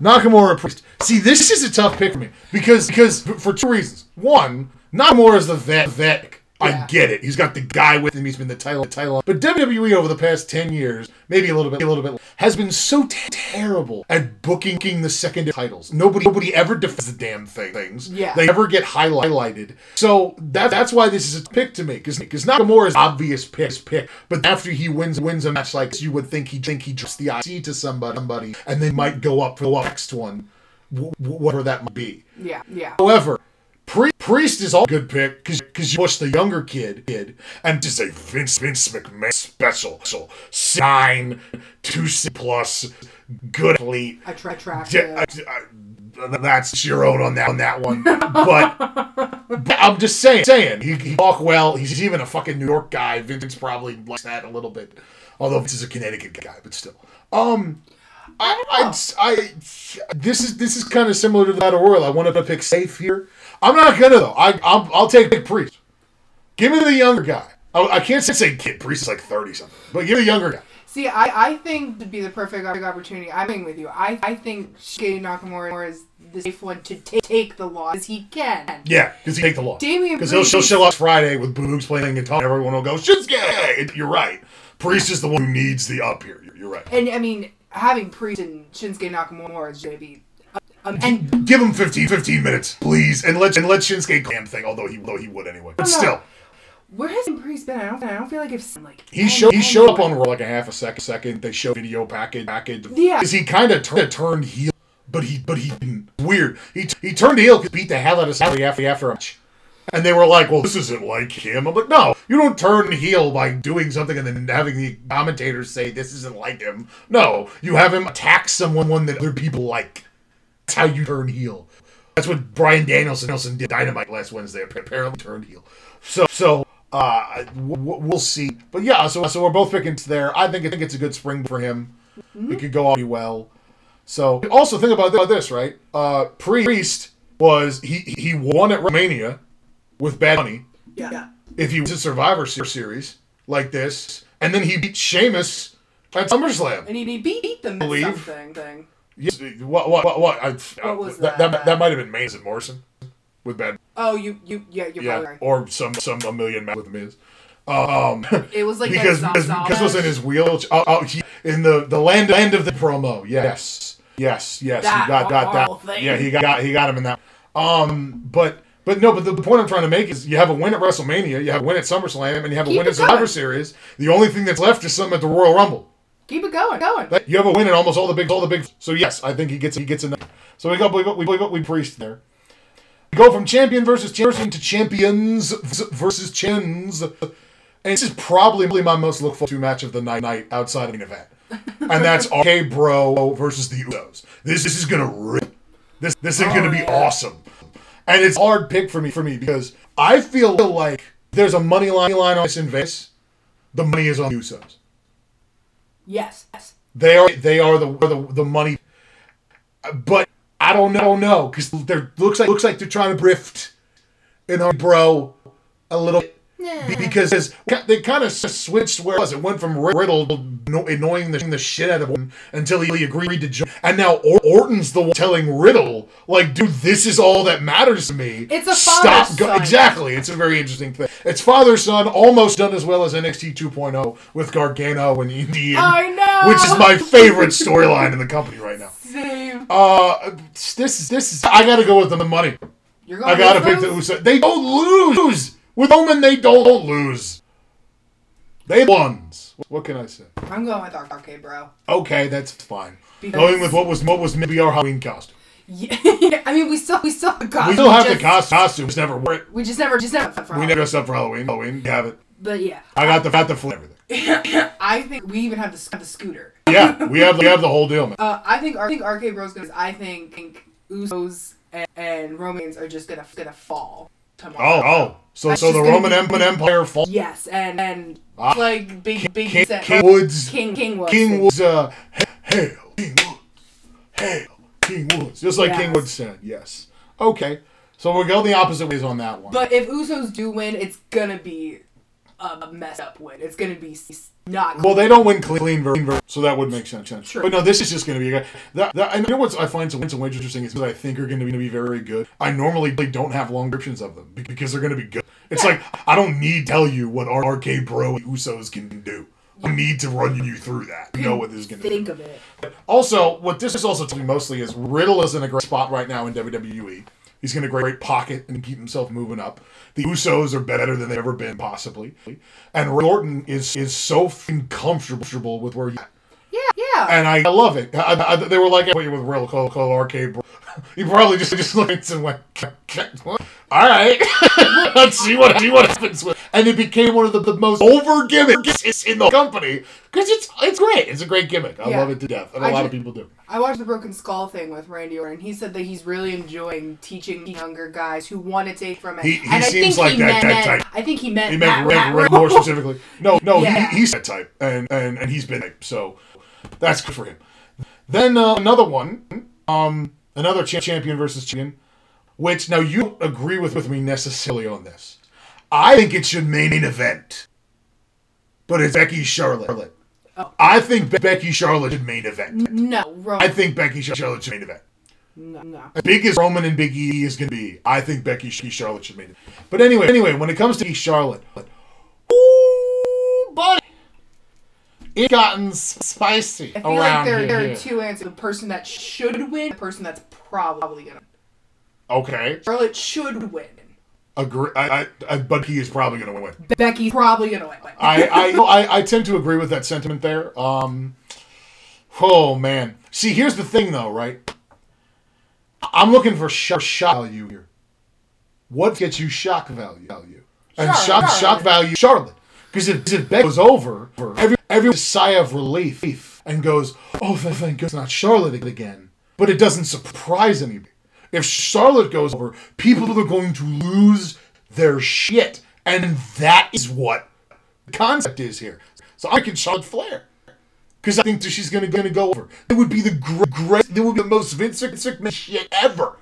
Nakamura Priest. See, this is a tough pick for me because because for two reasons. One, Nakamura is the vet vet. I get it. He's got the guy with him. He's been the title the title. But WWE over the past ten years, maybe a little bit, a little bit, has been so t- terrible at booking the secondary titles. Nobody, nobody ever defends the damn thing. Things. Yeah. They never get highlighted. So that, that's why this is a pick to me because because Nakamura is obvious pick pick. But after he wins wins a match like you would think he think he drops the IC to somebody, somebody and then might go up for the next one, wh- wh- whatever that might be. Yeah, yeah. However, Pri- Priest is all good pick because you push the younger kid kid and is a Vince Vince McMahon special so nine two C plus good athlete. Attra- attractive. Yeah, I- I- that's your own on that on that one. But, but I'm just saying, saying he, he talk well. He's even a fucking New York guy. Vince probably likes that a little bit, although Vince is a Connecticut guy, but still. Um, I, I, I, this is this is kind of similar to the Battle Royal. I wanted to pick safe here. I'm not gonna though. I I'll, I'll take Priest. Give me the younger guy. I, I can't say kid. Priest is like thirty something, but give me the younger guy. See, I, I think would be the perfect opportunity. I'm agreeing with you. I, I think Shinsuke Nakamura is the safe one to take take the loss as he can. Yeah, because he take the loss. Damian Because he'll, show up Friday with Boogs playing guitar. Everyone will go, Shinsuke! You're right. Priest is the one who needs the up here. You're, you're right. And I mean, having Priest and Shinsuke Nakamura is to be. Um, and Give him 15, 15 minutes, please, and let and let Shinsuke damn thing. Although he though he would anyway. But no. still, where has Priest been? I don't. I don't feel like if like he showed he showed up on Raw like a half a second. Second, they show video package package. Yeah. Because he kind of turned turned heel, but he but he didn't. Weird. He he turned heel because beat the hell out of Sally after after a match. And they were like, well, this isn't like him. I'm like, no, you don't turn heel by doing something and then having the commentators say this isn't like him. No, you have him attack someone one that other people like. That's how you turn heel. That's what Bryan Danielson Nelson did Dynamite last Wednesday. Apparently turned heel. So so uh, w- w- we'll see. But yeah, so so we're both picking there. I think I think it's a good spring for him. It could go all pretty well. So also think about about this, right? Uh, Priest was he he won at WrestleMania with Bad Bunny. yeah. If he was a Survivor Series like this, and then he beat Sheamus at SummerSlam. And he, he beat, beat them at Believe. something what what what what? I, What was that? that? That, that might have been Miz and Morrison with Bad. Oh, you you yeah you're Yeah, probably right. or some some a million with Miz. Um, [laughs] It was like because because, was in his wheelchair. Oh, oh, he- in the the land end of the promo. Yes, yes, yes. That he got got that. thing. Yeah, he got he got him in that. Um, but but no, but the point I'm trying to make is you have a win at WrestleMania, you have a win at SummerSlam, and you have a win at Survivor. Series. The only thing that's left is something at the Royal Rumble. Keep it going, going. You have a win in almost all the big all the big. So yes, I think he gets he gets enough. So we got we we got we priest there. go from champion versus champion to champions versus chins. And this is probably my most look forward to match of the night, night outside of an event. And that's [laughs] RK Bro versus the Usos. This, this is gonna rip. This this is gonna be oh, yeah. awesome. And it's a hard pick for me for me because I feel like there's a money line line on this in Vegas. The money is on the Usos. Yes. yes. They are they are the the, the money, but I don't know no because there looks like looks like they're trying to brift in our bro a little bit Be- because they kind of switched where it was it went from Riddle annoying the, the shit out of him until he agreed to join and now or- Orton's the one telling Riddle like dude this is all that matters to me It's a stop father-son. exactly it's a very interesting thing it's father son almost done as well as NXT 2.0 with Gargano and Indian I know. which is my favorite storyline in the company right now. Same. Uh, this is this is. I gotta go with the money. You're going I gotta pick the those? Usos. They don't lose with Roman. They don't lose. They won. What can I say? I'm going with RK Bro. Okay, that's fine. Because- Going with what was what was maybe our Halloween costume. Yeah, [laughs] I mean, we still we still have the costume. We still have the just- cost- costumes. Never wore it. We just never just never. For We never dressed up for Halloween. Halloween. We have it. But yeah, I got the got the flip. Everything. [coughs] I think we even have the, have the scooter. Yeah, [laughs] we have we have the whole deal, man. Uh, I think I think RK Bros gonna. I think, think Usos and, and Romans are just gonna gonna fall tomorrow. oh. So That's so the Roman be- Empire falls. Yes, and and Ah. like big big King, said, King Woods. King King was King Woods, uh, hail, King Woods, hail, King Woods. Just like King Woods said, yes. Okay, so we're going the opposite ways on that one. But if Usos do win, it's gonna be a mess up win. It's gonna be not. well, they don't win clean, clean, so that would make sense. sense. True. But no, this is just going to be a guy. That, that, and you know what I find so, so interesting is that I think are going to be, be very good. I normally don't have long descriptions of them because they're going to be good. It's like I don't need to tell you what our RK Bro and Usos can do. I need to run you through that. You know what this is going to do. think of it. Also, what this is also telling me mostly is Riddle is in a great spot right now in WWE. He's in a great pocket and keep himself moving up. The Usos are better than they've ever been, possibly. And Randy Orton is is so comfortable with where at. Yeah, yeah. And I, I love it. I, I, they were like, "What you with Riddle call, call RK?" Bro. [laughs] He probably just just looked and went, "All right, [laughs] let's see what see what happens." With. And it became one of the, the most over gimmicks in the company because it's it's great. It's a great gimmick. I Yeah. love it to death, and a I lot of people do. I watched the Broken Skull thing with Randy Orton. He said that he's really enjoying teaching younger guys who want to take from it. He- he and I seems think like he that- meant, that type. I think he meant He meant Red, Red more specifically. No, no, Yeah. he, he's that type, and, and and he's been type, so that's good for him. Then uh, another one, um, another cha- champion versus champion, which now you don't agree with with me necessarily on this. I think it should main event, but it's Becky Charlotte. Oh. I think Be- Becky Charlotte should main event. No, Roman. I think Becky Charlotte should main event. no, no. As big as Roman and Big E is going to be, I think Becky Charlotte should main it. But anyway, anyway, when it comes to Charlotte, ooh, buddy, it gotten spicy I feel like there, here. there are two answers: the person that should win, the person that's probably gonna. Okay, Charlotte should win. agree. I, I, I, but he is probably going to win. Becky's probably gonna win. I, I, I, I tend to agree with that sentiment there. Um, oh man, see, here's the thing, though, right? I'm looking for shock, shock value here. What gets you shock value? value? And Charlotte, shock, shock value, Charlotte. Because if, if Becky goes over, every every sigh of relief and goes, "Oh, thank thank goodness, not Charlotte again." But it doesn't surprise anybody. If Charlotte goes over, people are going to lose their shit, and that is what the concept is here. So I can Charlotte Flair because I think she's gonna gonna go over. It would be the gr- great. It would be the most Vince McMahon shit ever.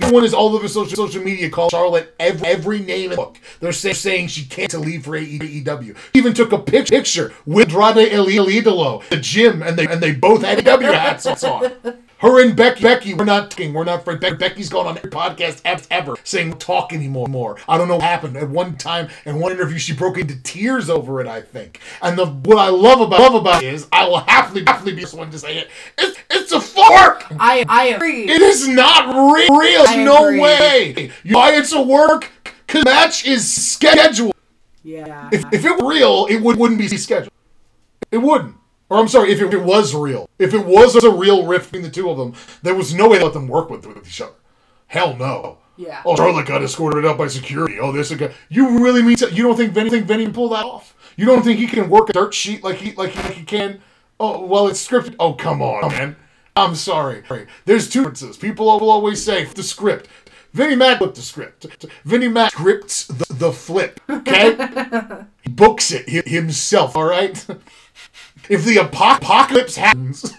Everyone is all over social social media called Charlotte every, every name in the book. They're say, saying she can't leave for AEW. Even took a pic- picture with Andrade Idolo, the gym, and they and they both had AEW hats on. Her and Becky, Becky, we're not talking. We're not friends. Be- Becky's gone on every podcast ev- ever saying talk anymore. More. I don't know what happened. At one time, in one interview, she broke into tears over it. I think. And the what I love about love about it is I will happily happily be the one to say it. It's it's a fork. I I agree. It is not re- real. There's no agree. way. You why it's a work? Cause the match is scheduled. yeah. If, if it were real, it would, wouldn't be scheduled. It wouldn't. Or I'm sorry, if it, was real. If it was a real rift between the two of them, there was no way to let them work with, with each other. Hell no. Yeah. Oh, Charlotte got escorted out by security. Oh, this guy. You really mean to, you don't think Vinny think Vinny can pull that off? You don't think he can work a dirt sheet like he like he, like he can? Oh, well, it's scripted. Oh, come on, man. I'm sorry. There's two differences. People will always say the script. Vinnie Mac flipped the script. Vinnie Mac scripts the, the flip. Okay, [laughs] he books it hi- himself. All right. [laughs] If the apocalypse happens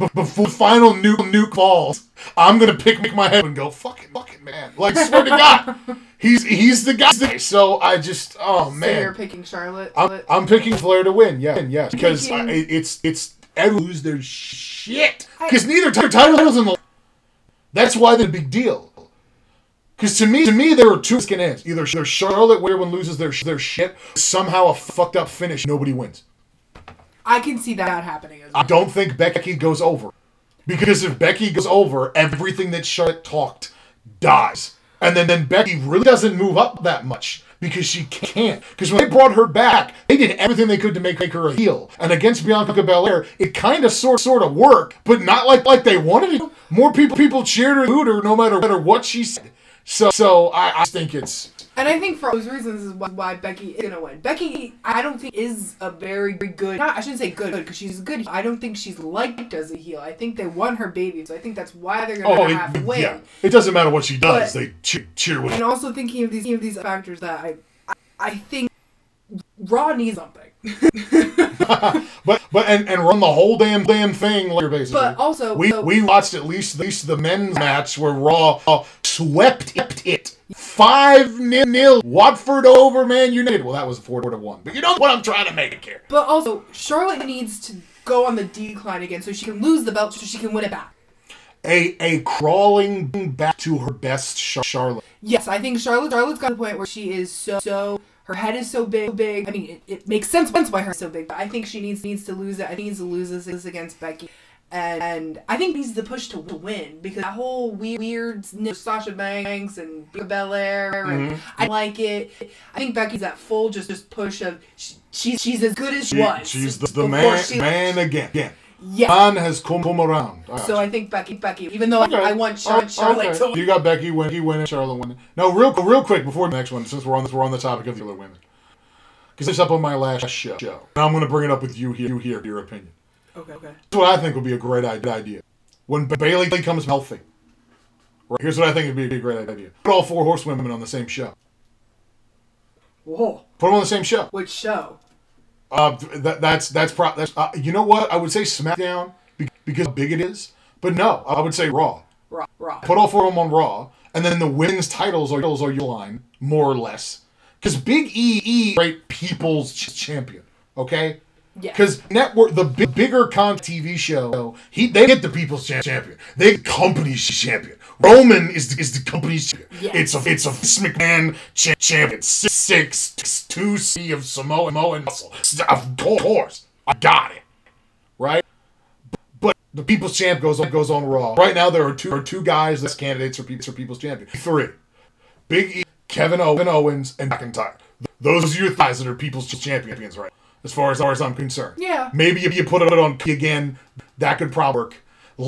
but before the final nuke nuke falls, I'm gonna pick, pick my head and go "Fuck fucking fucking man. Like swear to God, [laughs] he's he's the guy. So I just oh So you're picking Charlotte. I'm, I'm picking Flair to win. Yeah, yes, because Picking- I, it's it's everyone lose their shit because neither t- titles in the. That's why they're a big deal. Because to me, to me, there are two skin ends. Either Charlotte, where everyone loses their their shit, somehow a fucked up finish, nobody wins. I can see that happening as well. I don't think Becky goes over. Because if Becky goes over, everything that Charlotte talked dies. And then, then Becky really doesn't move up that much because she can't. Because when they brought her back, they did everything they could to make, make her a heel. And against Bianca Belair, it kind of sort sort of worked, but not like like they wanted it. More people people cheered her, booed her, no matter, matter what she said. So so I, I think it's And I think for those reasons is why, why Becky is gonna win. Becky, I don't think is a very good. Not, I shouldn't say good because she's good. I don't think she's liked as a heel. I think they want her baby, so I think that's why they're gonna oh have it, win. yeah. It doesn't matter what she does. But- they cheer, cheer with And also thinking of these of these factors that I, I, I think Raw needs something. [laughs] [laughs] But but and, and run the whole damn damn thing like basically. But also- we so- we watched at least at least the men's match where Raw uh, swept it five nil Watford over Man United. Well, that was four to one. But you know what I'm trying to make it here. But also, Charlotte needs to go on the decline again so she can lose the belt so she can win it back. A a crawling back to her best Charlotte. Yes, I think Charlotte Charlotte's got the point where she is so so her head is so big big. I mean, it, it makes sense why her so big. But I think she needs needs to lose it. I think needs to lose this, against Becky. And, and I think needs the push to, win because that whole weird, weird Sasha Banks and Belair and mm-hmm. I like it. I think Becky's that full just just push of she, she's she's as good as she, She- was. she's the, the man she man again. Again. Yeah. Man has come, come around. I So you. I think Becky Becky even though Okay. I, I want Char- Oh, Charlotte okay. to win. You got Becky win. He win. Charlotte win. No, real real quick before the next one, since we're on this, we're on the topic of the other women. Because it's up on my last show. show. And I'm going to bring it up with you here. You here, your opinion. Okay, okay. Here's what I think would be a great idea. When Bayley comes healthy. Right, here's what I think would be a great idea. Put all four horsewomen on the same show. Whoa. Put them on the same show. Which show? Uh, that, that's that's pro. That's uh, you know what I would say SmackDown because how big it is. But no, I would say Raw. Raw. Raw. Put all four of them on Raw, and then the women's titles are titles are your line more or less. Because Big E E great people's ch- champion. Okay. Yeah. Because network, the big, bigger con TV show, he they get the people's champion. They get company's champion. Roman is the, is the company's champion. Yes. It's a it's a McMahon cha- champion. Six, six, six two C of Samoa and muscle. Of course, I got it. Right. But the people's champ goes on goes on Raw. Right now there are two are two guys that's candidates for people for people's champion. Three. Big E, Kevin, Kevin Owens, and McIntyre. Those are your guys that are people's champions, right? As far as, as far as I'm concerned. Yeah. Maybe if you put it on P again, that could probably work.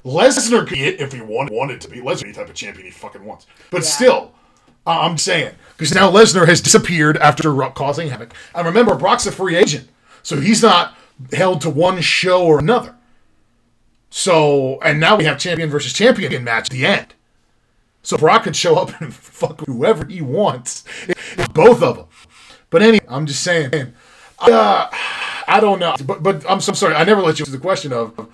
Lesnar could be it if he wanted, wanted to be. Lesnar any type of champion he fucking wants. But Yeah. still, uh, I'm saying because now Lesnar has disappeared after causing havoc. And remember, Brock's a free agent, so he's not held to one show or another. So, and now we have champion versus champion in match at the end. So Brock could show up [laughs] and fuck whoever he wants, [laughs] both of them. But anyway, I'm just saying. Uh, I don't know, but but I'm so sorry. I never let you answer the question of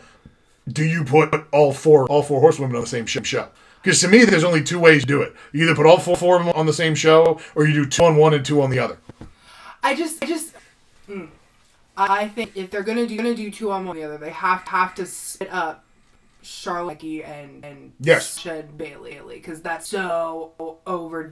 do you put all four all four horsewomen on the same show? Because to me, there's only two ways to do it. You either put all four, four of them on the same show, or you do two on one and two on the other. I just, I just, mm, I think if they're gonna do gonna do two on one the other, they have have to split up Charlotte and and Yes. Shed Bayley because that's so o- over.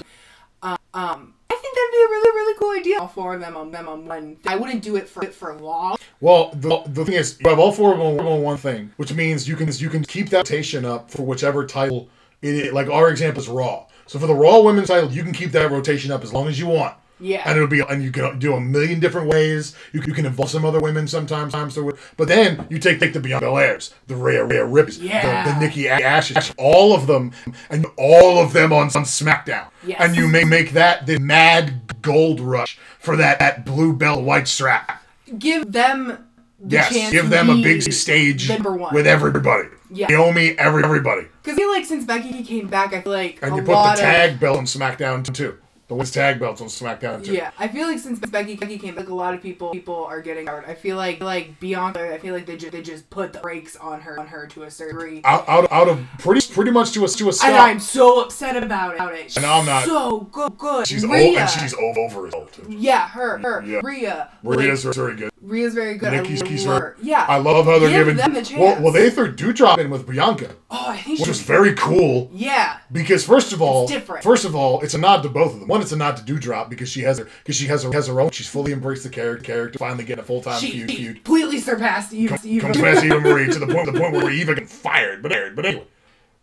Um, um, I think that'd be a really really cool idea. All four of them on them on one. I wouldn't do it for it for long. Well, the, the thing is, you have all four of them on one thing, which means you can you can keep that rotation up for whichever title. It, like our example is Raw. So for the Raw Women's title, you can keep that rotation up as long as you want. Yeah. And it'll be, and you can do a million different ways. You, you can involve some other women sometimes, times, but then you take take the Bianca Belairs, the Rhea Rhea Rips, Yeah. the, the Nikki Ashes, all of them, and all of them on, on SmackDown. Yes. And you may make that the mad gold rush for that, that blue belt white strap. Give them the Yes, chance give them a big stage number one. with everybody. Yeah. Naomi, every, everybody. Because I feel like since Becky came back, I feel like And you put the tag belt on SmackDown too. The women's tag belts on SmackDown too. yeah, I feel like since Becky Becky came like a lot of people people are getting out. I feel like like Bianca, I feel like they just they just put the brakes on her on her to a certain degree. Out, out, out of pretty pretty much to a to a stop. And I'm so upset about it. And I'm not- So good, good. she's o- Rhea. and she's o- over well yeah, her, her, Yeah. Rhea. Rhea's like, very good. Rhea's very good. Nikki's love her. Yeah. I love how they're Give giving. them the chance. Well, well, they threw Doudrop in with Bianca, oh, I think which was very cool. yeah. Because first of all, It's different. first of all, it's a nod to both of them. One, it's a nod to Doudrop because she has her because she has her has her own. She's fully embraced the character. Character finally getting a full time feud. she feud. completely surpassed Eva. Eva. comes past Eva Marie to the [laughs] point the point where Eva gets fired. But but anyway,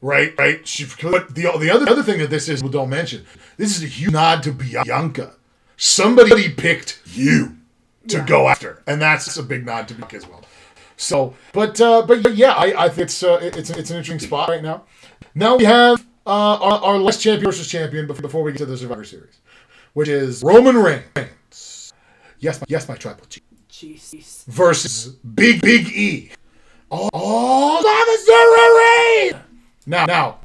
right, right. She but the the other other thing that this is we don't mention. This is a huge nod to Bianca. Somebody picked you to Yeah. go after, and that's a big nod to Bianca as well. So, but uh, but yeah, I, I think it's uh, it's it's an interesting spot right now. Now we have uh, our, our last champion versus champion before, before we get to the Survivor Series, which is Roman Reigns. Yes, my, yes, my tribal chief Jeez. versus Big Big E. All, all the Now, now,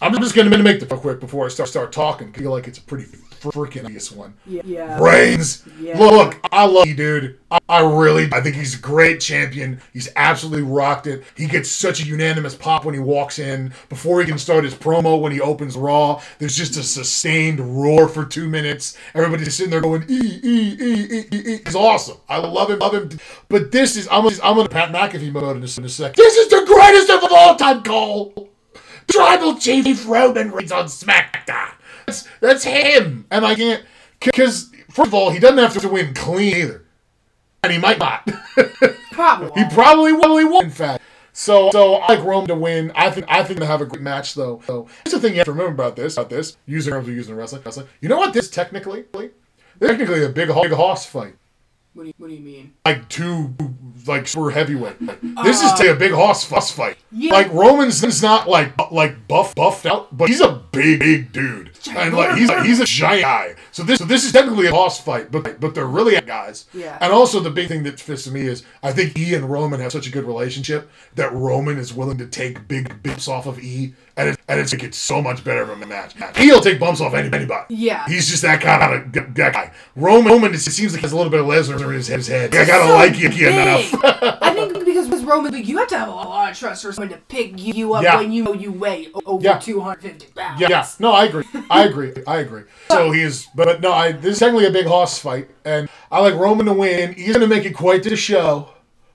I'm just going to make the quick before I start start talking. I feel like it's a pretty freaking obvious one. Yeah. Reigns, Yeah. look, I love you, dude. I, I really, I think he's a great champion. He's absolutely rocked it. He gets such a unanimous pop when he walks in. Before he can start his promo, when he opens Raw, there's just a sustained roar for two minutes. Everybody's sitting there going, e, e, e, e, e, e. He's awesome. I love him, love him. But this is, I'm gonna, I'm gonna Pat McAfee mode in a, in a second. This is the greatest of all time, Cole. Tribal Chief Roman Reigns on SmackDown. That's, that's him. And I can't, because, first of all, he doesn't have to win clean either. And he might not. [laughs] Probably. he probably will, he won't, in fact. So, so I like Rome to win. I think I think they have a great match though. So here's the thing you have to remember about this. About this, using terms of using wrestling. Wrestling. You know what this technically? Technically, a big big horse fight. What do you, what do you mean? Like two, like super heavyweight. This is uh, a big hoss, fuss fight. Yeah. Like Roman's not like like buff buffed out, but he's a big big dude, and like he's a, he's a giant guy. So this so this is technically a boss fight, but but they're really guys. Yeah. And also the big thing that fits to me is I think E and Roman have such a good relationship that Roman is willing to take big bumps off of E, and it, and it's make it so much better of a match. He'll take bumps off any, anybody. Yeah. He's just that kind of that guy. Roman Roman it seems like he has a little bit of Lesnar in his head. His head. I gotta So like you big. enough. I think because with Roman, like, you have to have a lot of trust for someone to pick you up Yeah. when you know you weigh over Yeah. 250 pounds. Yeah, yeah. No, I agree. I [laughs] agree. I agree. So he's, but, no, I, this is technically a big horse fight, and I like Roman to win. He's going to make it quite to the show,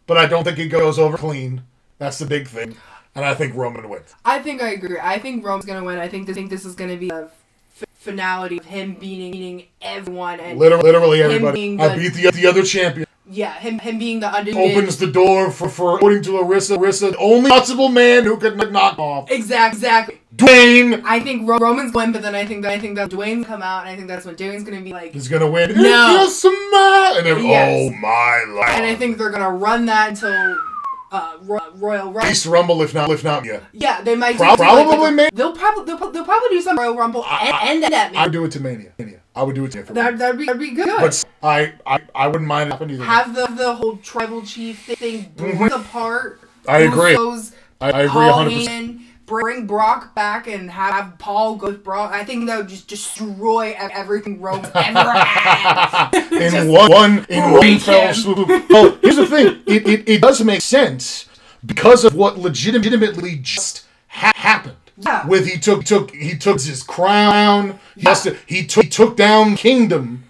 but I don't think it goes over clean. That's the big thing, and I think Roman wins. I think I agree. I think Rome's gonna win. I think this, think this is gonna be a f- finality of him beating, beating everyone and Literally, literally everybody. I beat the the other champion. Yeah, him him being the undefeated. Opens the door for for according to Larissa. Larissa, the only possible man who could knock off Exactly, exactly. Dwayne I think Ro- Roman's win, but then I think that I think that Dwayne's come out, and I think that's when Dwayne's gonna be like, he's going to win. No. And then, Yes. oh my lord. and I think they're gonna run that until uh, Ro- Royal Rumble. At Rumble, if not if not yeah. Yeah, they might. Like, probably a- may- They'll probably they'll, they'll probably do some Royal Rumble and, and that. I would do it to Mania. Mania. I would do it to Mania. That that'd be that'd be good. But I, I, I wouldn't mind it happening either. have the the whole tribal chief thing break apart. Mm-hmm. I agree. Usos, I, I agree 100. percent bring Brock back and have Paul go with Brock. I think that would just destroy everything Rome's [laughs] ever had. In one, one in one fell swoop. Well, here's the thing. It, it, it does make sense because of what legitimately just ha- happened. Yeah. With he took took he took his crown. He, has to, he took he took down kingdom.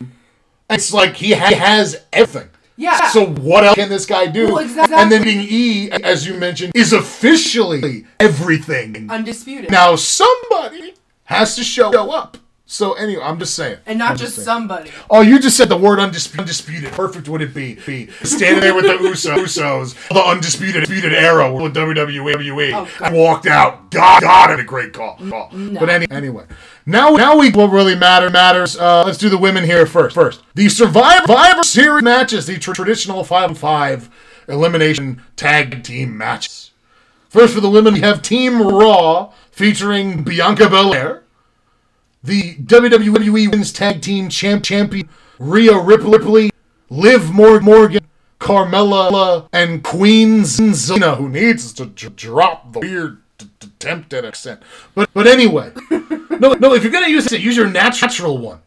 It's like he ha- has everything. Yeah. So what else can this guy do? Well, exactly. And then being E, as you mentioned, is officially everything. Undisputed. Now somebody has to show up. So anyway, I'm just saying. And not I'm just saying. somebody. Oh, you just said the word undisputed. undisputed. Perfect would it be? Be standing there with the Usos, Usos the undisputed, undisputed era with WWE, Oh, and walked out. God, God, a great call. call. But any, anyway, now, now we what really matter matters. Uh, let's do the women here first. First, the Survivor, Survivor Series matches, the tr- traditional five on five elimination tag team matches. First, for the women, we have Team Raw featuring Bianca Belair the WWE Women's Tag Team champ- Champion Rhea Ripley, Liv Morgan, Carmella, and Queen Zelina, who needs to dr- drop the weird d- d- attempt accent. But but anyway, no no, if you're gonna use it, use your natural one.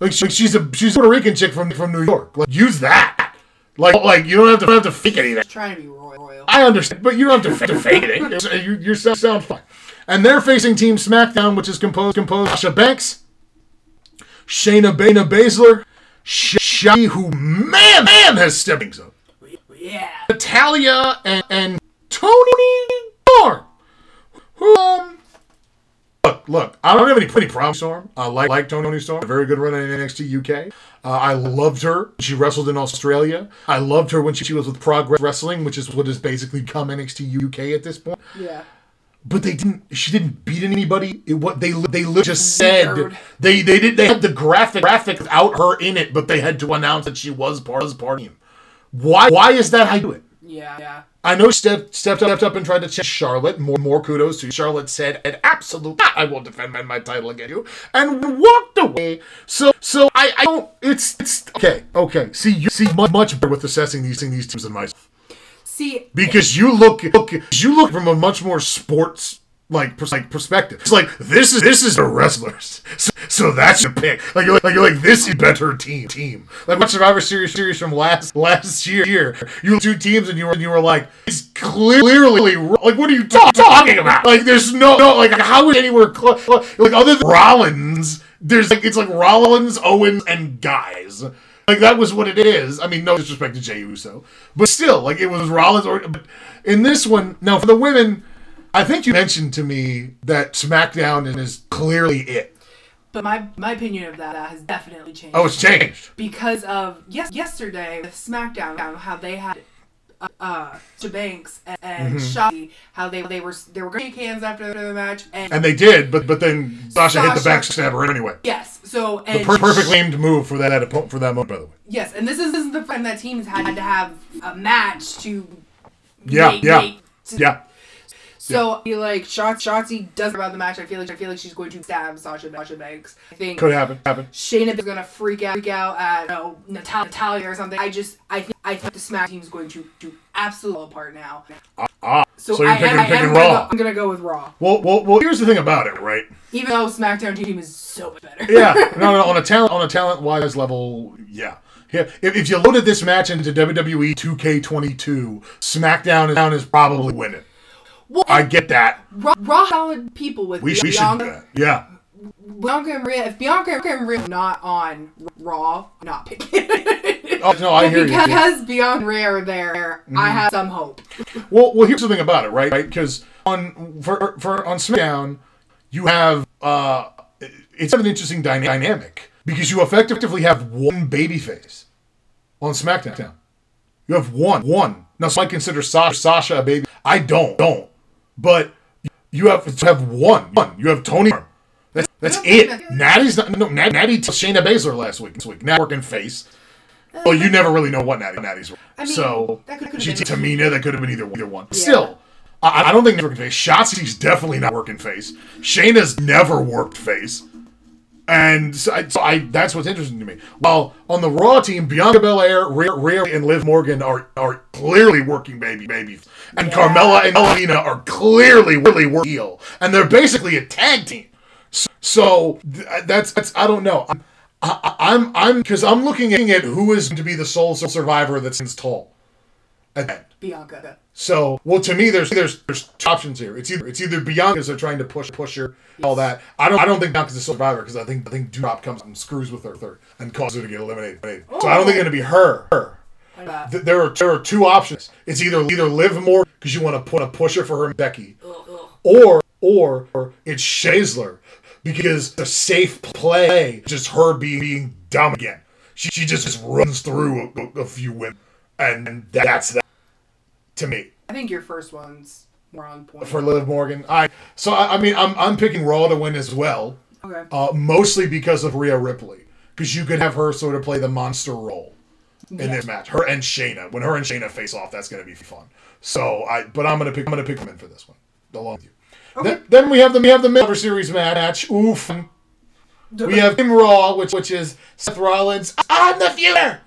Like she, she's a she's a Puerto Rican chick from from New York. Like use that. Like like you don't have to don't have to fake anything. Trying to be royal. I understand, but you don't have to, to fake it. You, you sound, sound fine. And they're facing Team SmackDown, which is composed composed of Sasha Banks, Shayna Bana Baszler, Sh- Shai, who man man has stepping up, Yeah. Natalya, and, and Toni Storm. Who um. Look, look, I don't have any pretty problems with Storm. I like, like Toni Storm. A very good run in NXT UK. Uh, I loved her. She wrestled in Australia. I loved her when she, she was with Progress Wrestling, which is what has basically come NXT UK at this point. Yeah. But they didn't. She didn't beat anybody. It, what they they just said Weird. they they did they had the graphic graphic without her in it, but they had to announce that she was part of of him. Why why is that how you do it? Yeah. Yeah. I know stepped stepped up, stepped up and tried to check Charlotte. More more kudos to you. Charlotte said, "And absolutely, ah, I will defend my, my title against you," and walked away. So so I, I don't. It's it's okay okay. See you see much much better with assessing these these teams than myself See, because you look look you look from a much more sports like like perspective. It's like this is this is the wrestlers, so, so that's your pick. Like you're like, you're like this is better team team. Like what Survivor Series series from last last year. year you two teams and you were and you were like it's clearly like what are you ta- talking about? Like there's no no like how is anywhere cl- cl- like other than Rollins. There's like it's like Rollins, Owens, and guys. Like that was what it is. I mean, no disrespect to Jey Uso, but still, like it was Rollins. Or but in this one, now for the women, I think you mentioned to me that SmackDown is clearly it. but my my opinion of that has definitely changed. Oh, it's changed. because of yes yesterday with SmackDown how they had uh, uh to Banks and, and Mm-hmm. Shotzi how they they were they were great hands after the match and, And they did, but but then Sasha, hit the backstabber anyway. yes so and Per- perfectly aimed move for that that for that moment, by the way. yes and this is this is the time that teams had to have a match to Yeah, make- yeah, make- to- yeah. So I feel like Shot Shotzi does about the match. I feel like I feel like she's going to stab Sasha Sasha Banks. I think Could happen. Happen. Shayna is gonna freak out, freak out at you know, Natal- Natalya or something. I just, I think, I think the Smack is going to do absolutely apart now. Ah, So, so you're I, picking, I, I picking gonna Raw. go, I'm gonna go with Raw, Well, well, well. Here's the thing about it, right? even though SmackDown team is so much better. yeah, no, no, on a talent on a talent wise level, yeah. Yeah, if, if you loaded this match into WWE 2K22, SmackDown is probably winning. Well, I get that. Raw, Raw solid people with We, should- we should Bianca. Yeah. Bianca and Rhea. If Bianca and Rhea not on Raw, not picking. Oh no, I hear you. because, Yeah. because Bianca and Rhea are there, I have some hope. Well, well, here's the thing about it, right? Right? Because on for for on SmackDown, you have uh, it's an interesting dyna- dynamic because you effectively have one babyface on SmackDown. You have one, one. Now, so I consider Sasha, Sasha a baby. I don't, don't. But you have to have one, one. You have Toni. That's that's it. Natty's not. No, Natty, Natty took Shayna Baszler last week. This week, now working face. Uh, well, you never really know what Natty Natty's. I mean, so that could- she been- Tamina. That could have been either either one. Still, I, I don't think working face. Shotzi's definitely not working face. Shayna's never worked face. And so I, so I, that's what's interesting to me. While on the Raw team, Bianca Belair, Rhea, Rhea, and Liv Morgan are are clearly working baby babies, and Carmella and Elena are clearly really working heel, and they're basically a tag team. So, so uh, that's that's I don't know. I'm I, I'm I'm because I'm looking at who is going to be the sole survivor that stands tall. At the end. Bianca. So, well, to me, there's there's there's two options here. It's either it's either Bianca's they're trying to push push her, all that. I don't I don't think Bianca's a survivor because I think I think Drop comes and screws with her, her and causes her to get eliminated. So I don't oh. think it's gonna be her. her. Th- There are there are two options. It's either either live more because you want to put a pusher for her and Becky, or or or it's Shazler because the safe play, just her being, being dumb again. She, she just, just runs through a, a few women, and that's that to me I think your first one's more on point. for Liv Morgan. I so I, I mean I'm I'm picking Raw to win as well, okay. uh, mostly because of Rhea Ripley, because you could have her sort of play the monster role in Yeah. this match. Her and Shayna. When her and Shayna face off, that's gonna be fun. So I but I'm gonna pick I'm gonna pick women for this one along with you. Okay. Then, then we have the we have the Silver Series match. Oof. We have Team Raw, which which is Seth Rollins. I'm the future.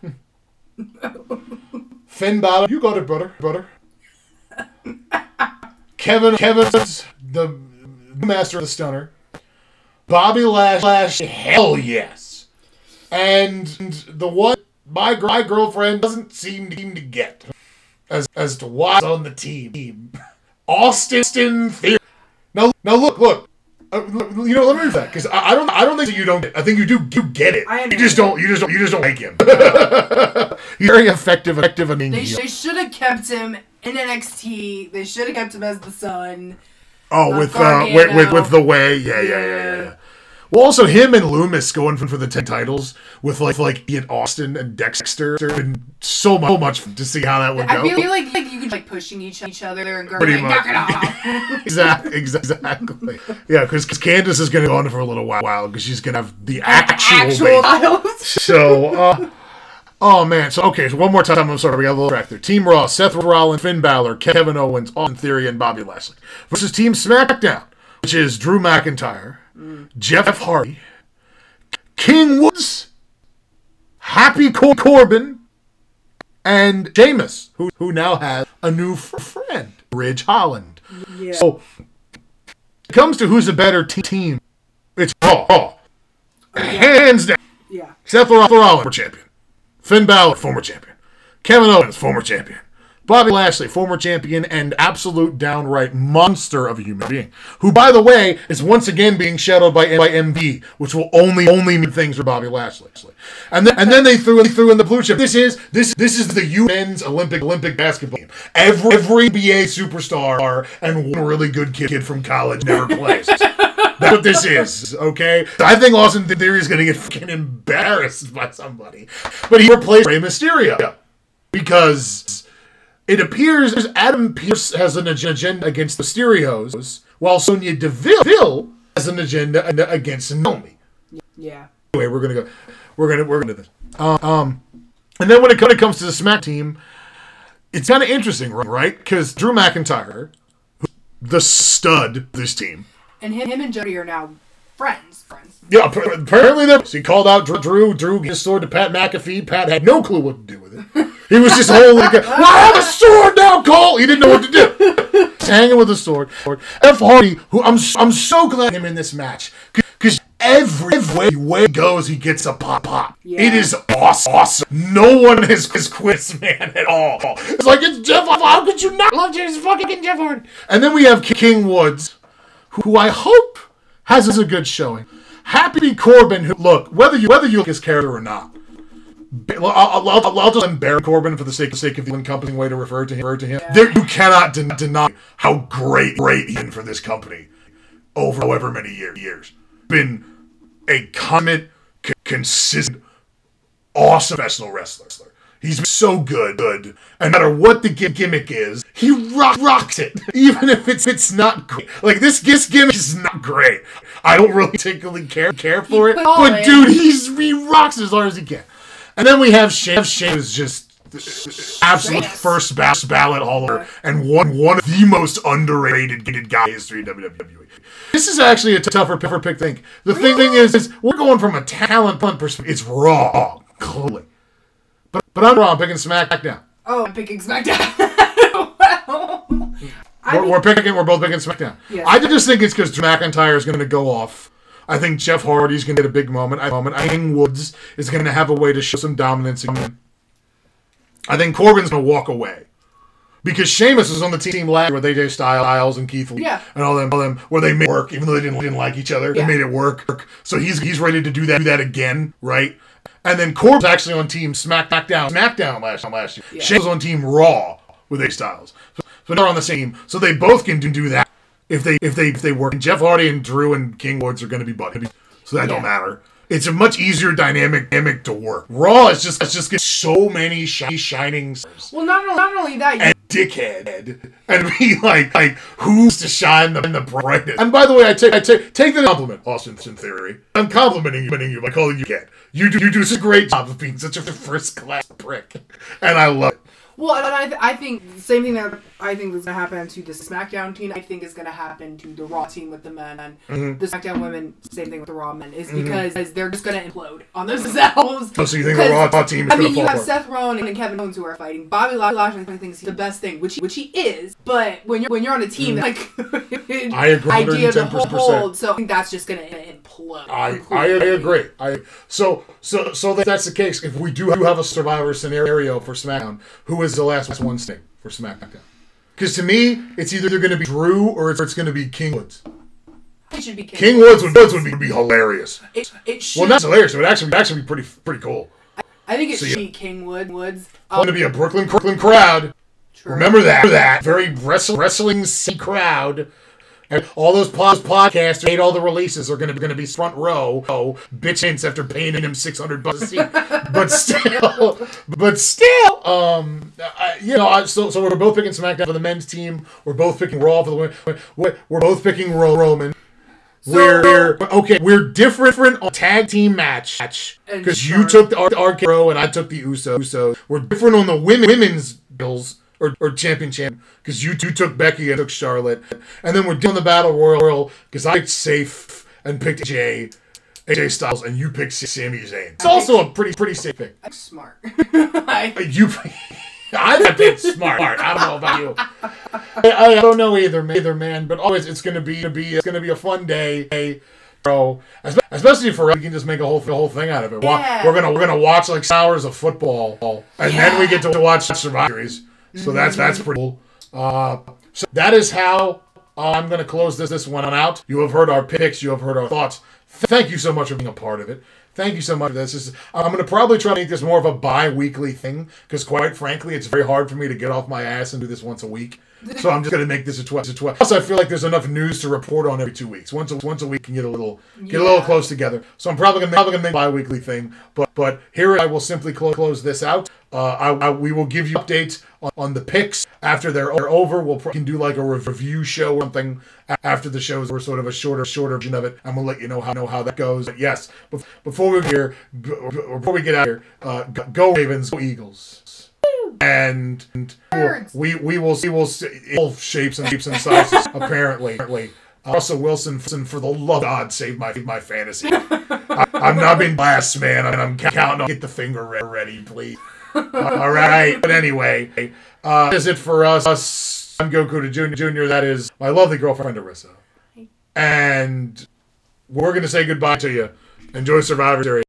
[laughs] Finn Balor, you got it, brother, brother. Kevin, Kevin's the master of the stunner. Bobby Lash, Lash, hell yes. And the one my, my girlfriend doesn't seem to, seem to get as as to what's on the team. Austin Theory. Now, now look, look. Uh, you know, let me read that because I, I don't, I don't think that you don't. Get, I think you do, you get it. I you just don't, you just don't, you just don't like him. [laughs] He's very effective, effective in being They, they should have kept him in NXT. They should have kept him as the son. Oh, Not with uh, with, with with the way, yeah, yeah, yeah, yeah. Well, also him and Lumis going for, for the ten titles with like like Ian Austin and Dexter. Been so much, so much to see how that would I go. feel like, like you could like pushing each each other and going Pretty like, much. knock it off. [laughs] exactly, exactly. Yeah, because Candice is going to go on for a little while because she's going to have the actual. Actual titles. [laughs] So, uh, oh man. So okay. So one more time. I'm sorry. We got a little track there. Team Raw: Seth Rollins, Finn Balor, Kevin Owens, Austin Theory, and Bobby Lashley versus Team SmackDown, which is Drew McIntyre, Jeff Hardy, King Woods, Happy Cor- Corbin, and Sheamus, who who now has a new f- friend, Ridge Holland. Yeah. So, it comes to who's a better te- team. It's Raw. Raw. Hands down. yeah. Seth Rollins, former champion. Finn Balor, former champion. Kevin Owens, former champion. Bobby Lashley, former champion and absolute downright monster of a human being, who, by the way, is once again being shadowed by by MB, which will only only mean things for Bobby Lashley. And then and then they threw they threw in the blue chip. This is this this is the UN's Olympic Olympic basketball game. Every every BA superstar and one really good kid, kid from college never plays. [laughs] That's what this is, okay? I think Austin Theory is going to get fucking embarrassed by somebody. But he replaced Rey Mysterio. Because it appears Adam Pearce has an agenda against the Mysterios, while Sonya Deville has an agenda against Naomi. Yeah. Anyway, we're gonna go. We're gonna we're gonna do this. Um, um, and then when it, when it comes to the Smack team, it's kind of interesting, right? Because Drew McIntyre, the stud of this team, And him, him and Jody are now friends. Friends. Yeah, appa- apparently there. He called out Drew. Drew, Drew gave his sword to Pat McAfee. Pat had no clue what to do with it. He was just holding it. Well, I have a sword now, Cole. He didn't know what to do. He's [laughs] hanging with a sword. F. Hardy, who I'm I'm so glad him in this match because every way, way he goes, he gets a pop pop. Yeah. It is awesome. awesome. No one has, has quit this man at all. It's like it's Jeff. How could you not love James fucking Jeff Hardy? And then we have King Woods who I hope has a good showing. Happy Corbin, who look whether you whether you like his character or not. I'll, I'll, I'll, I'll just embarrass Corbin for the sake, sake of the encompassing way to refer to him. Refer to him. There, you cannot den- deny how great, great he's been for this company over however many year, years. Been a comment, c- consistent, awesome professional wrestler. He's so good, good. And no matter what the gimmick is, he rock, rocks it, [laughs] even if it's it's not great. Like this, this gimmick is not great. I don't really particularly care care for it, but dude, he's he rocks as hard as he can. And then we have Shane. Shane is just absolute Yes. first ba- ballot hauler and one one of the most underrated guy in history WWE. This is actually a tougher, tougher pick. Think the thing, thing is, is we're going from a talent punt perspective. It's raw, clearly. But I'm wrong. Picking SmackDown. Oh, I'm picking SmackDown. [laughs] well, We're, mean, we're picking. We're both picking SmackDown. Yes. I just think it's because McIntyre is going to go off. I think Jeff Hardy's going to get a big moment. I moment. I think Woods is going to have a way to show some dominance. I think Corbin's going to walk away. Because Sheamus was on the team last year with AJ Styles and Keith Lee Yeah. and all them, all them, where they made it work, even though they didn't, didn't like each other. Yeah. They made it work. So he's he's ready to do that do that again, right? And then Corbin's actually on team Smack SmackDown SmackDown last last year. Yeah. Sheamus was on team Raw with AJ Styles. So, so they're on the same. So they both can do, do that if they if they if they work. And Jeff Hardy and Drew and King Woods are going to be buddies, so that don't matter. It's a much easier dynamic dynamic to work. Raw is just it's just get so many shi- shining stars Well, not only, not only that, you and dickhead and [laughs] be like like who's to shine the, the brightest. And by the way, I take I take take the compliment, Austin in theory. I'm complimenting you, complimenting you by calling you kid. You do you do such a great job of being such a first class prick, and I love it. Well, and I, th- I think the same thing that I think is going to happen to the SmackDown team, I think is going to happen to the Raw team with the men and Mm-hmm. the SmackDown women. Same thing with the Raw men is because they're just going to implode on themselves. Oh, so you think the Raw team is I mean, you have apart? Seth Rollins and Kevin Owens who are fighting. Bobby Lashley I think is the best thing, which which he is. But when you're when you're on a team, like Mm-hmm. I agree idea to 110%. hold, so I think that's just going to implode. I, I, I agree. I so so so that that's the case. If we do have a survivor scenario for SmackDown, who is the last one staying for SmackDown? Because to me, it's either going to be Drew or it's, it's going to be King Woods. It should be King, King Woods would, Woods would be, be hilarious. It, it should. Well, not hilarious. It would actually actually be pretty pretty cool. I think it So should you- be King Wood Woods. Going to um, be a Brooklyn Brooklyn crowd. True. Remember that that very wrestle, wrestling scene crowd. And all those pod- podcasters made all the releases are going to be going to be front row. Oh, bitch hints after paying him six hundred bucks a seat, but still, but still, um, I, you know, I, so so we're both picking SmackDown for the men's team. We're both picking Raw for the women. We're, both picking Ro- Roman. we're, we're okay. We're different on tag team match because you took the R- RK-Bro and I took the Uso. Uso. We're different on the women women's bills or, or champion champ because you two took Becky and took Charlotte, and then we're doing the battle royal because I picked safe and picked AJ. AJ Styles and you picked Sami Zayn. It's also a pretty pretty safe pick. I'm smart. [laughs] I, You, [laughs] I'm bit [laughs] smart. I don't know about you. I, I don't know either, man, either man. But always, it's gonna be, be it's gonna be a fun day. Bro, especially for us, we can just make a whole whole thing out of it. Yeah. We're gonna we're gonna watch like hours of football, and then we get to watch Survivor Series. So that's that's pretty cool. Uh, so that is how I'm gonna close this this one out. You have heard our picks. You have heard our thoughts. Thank you so much for being a part of it. Thank you so much for this. this is, I'm going to probably try to make this more of a bi-weekly thing because, quite frankly, it's very hard for me to get off my ass and do this once a week. [laughs] So I'm just going to make this a 12 to 12. Plus, I feel like there's enough news to report on every two weeks. Once a, once a week can get a little get a little close together. So I'm probably going to make a bi-weekly thing. But but here I will simply close close this out. Uh, I, I, we will give you updates on, on the picks after they're over. We'll pro- can do like a review show or something after the shows. We're sort of a shorter shorter version of it, I'm gonna let you know how know how that goes. But yes, before we get here, before we get out here, uh, go Ravens, go Eagles. And, Birds. we we will see we'll see all shapes and shapes and sizes [laughs] apparently. apparently. Uh, Russell Wilson, for the love of God, save my my fantasy. [laughs] I, I'm not being blessed, man, and I'm counting on get the finger ready, please. All right, but anyway, uh, that is it for us. us. I'm Goku to Junior. Junior, that is my lovely girlfriend Arissa, and we're gonna say goodbye to you. Enjoy Survivor Series.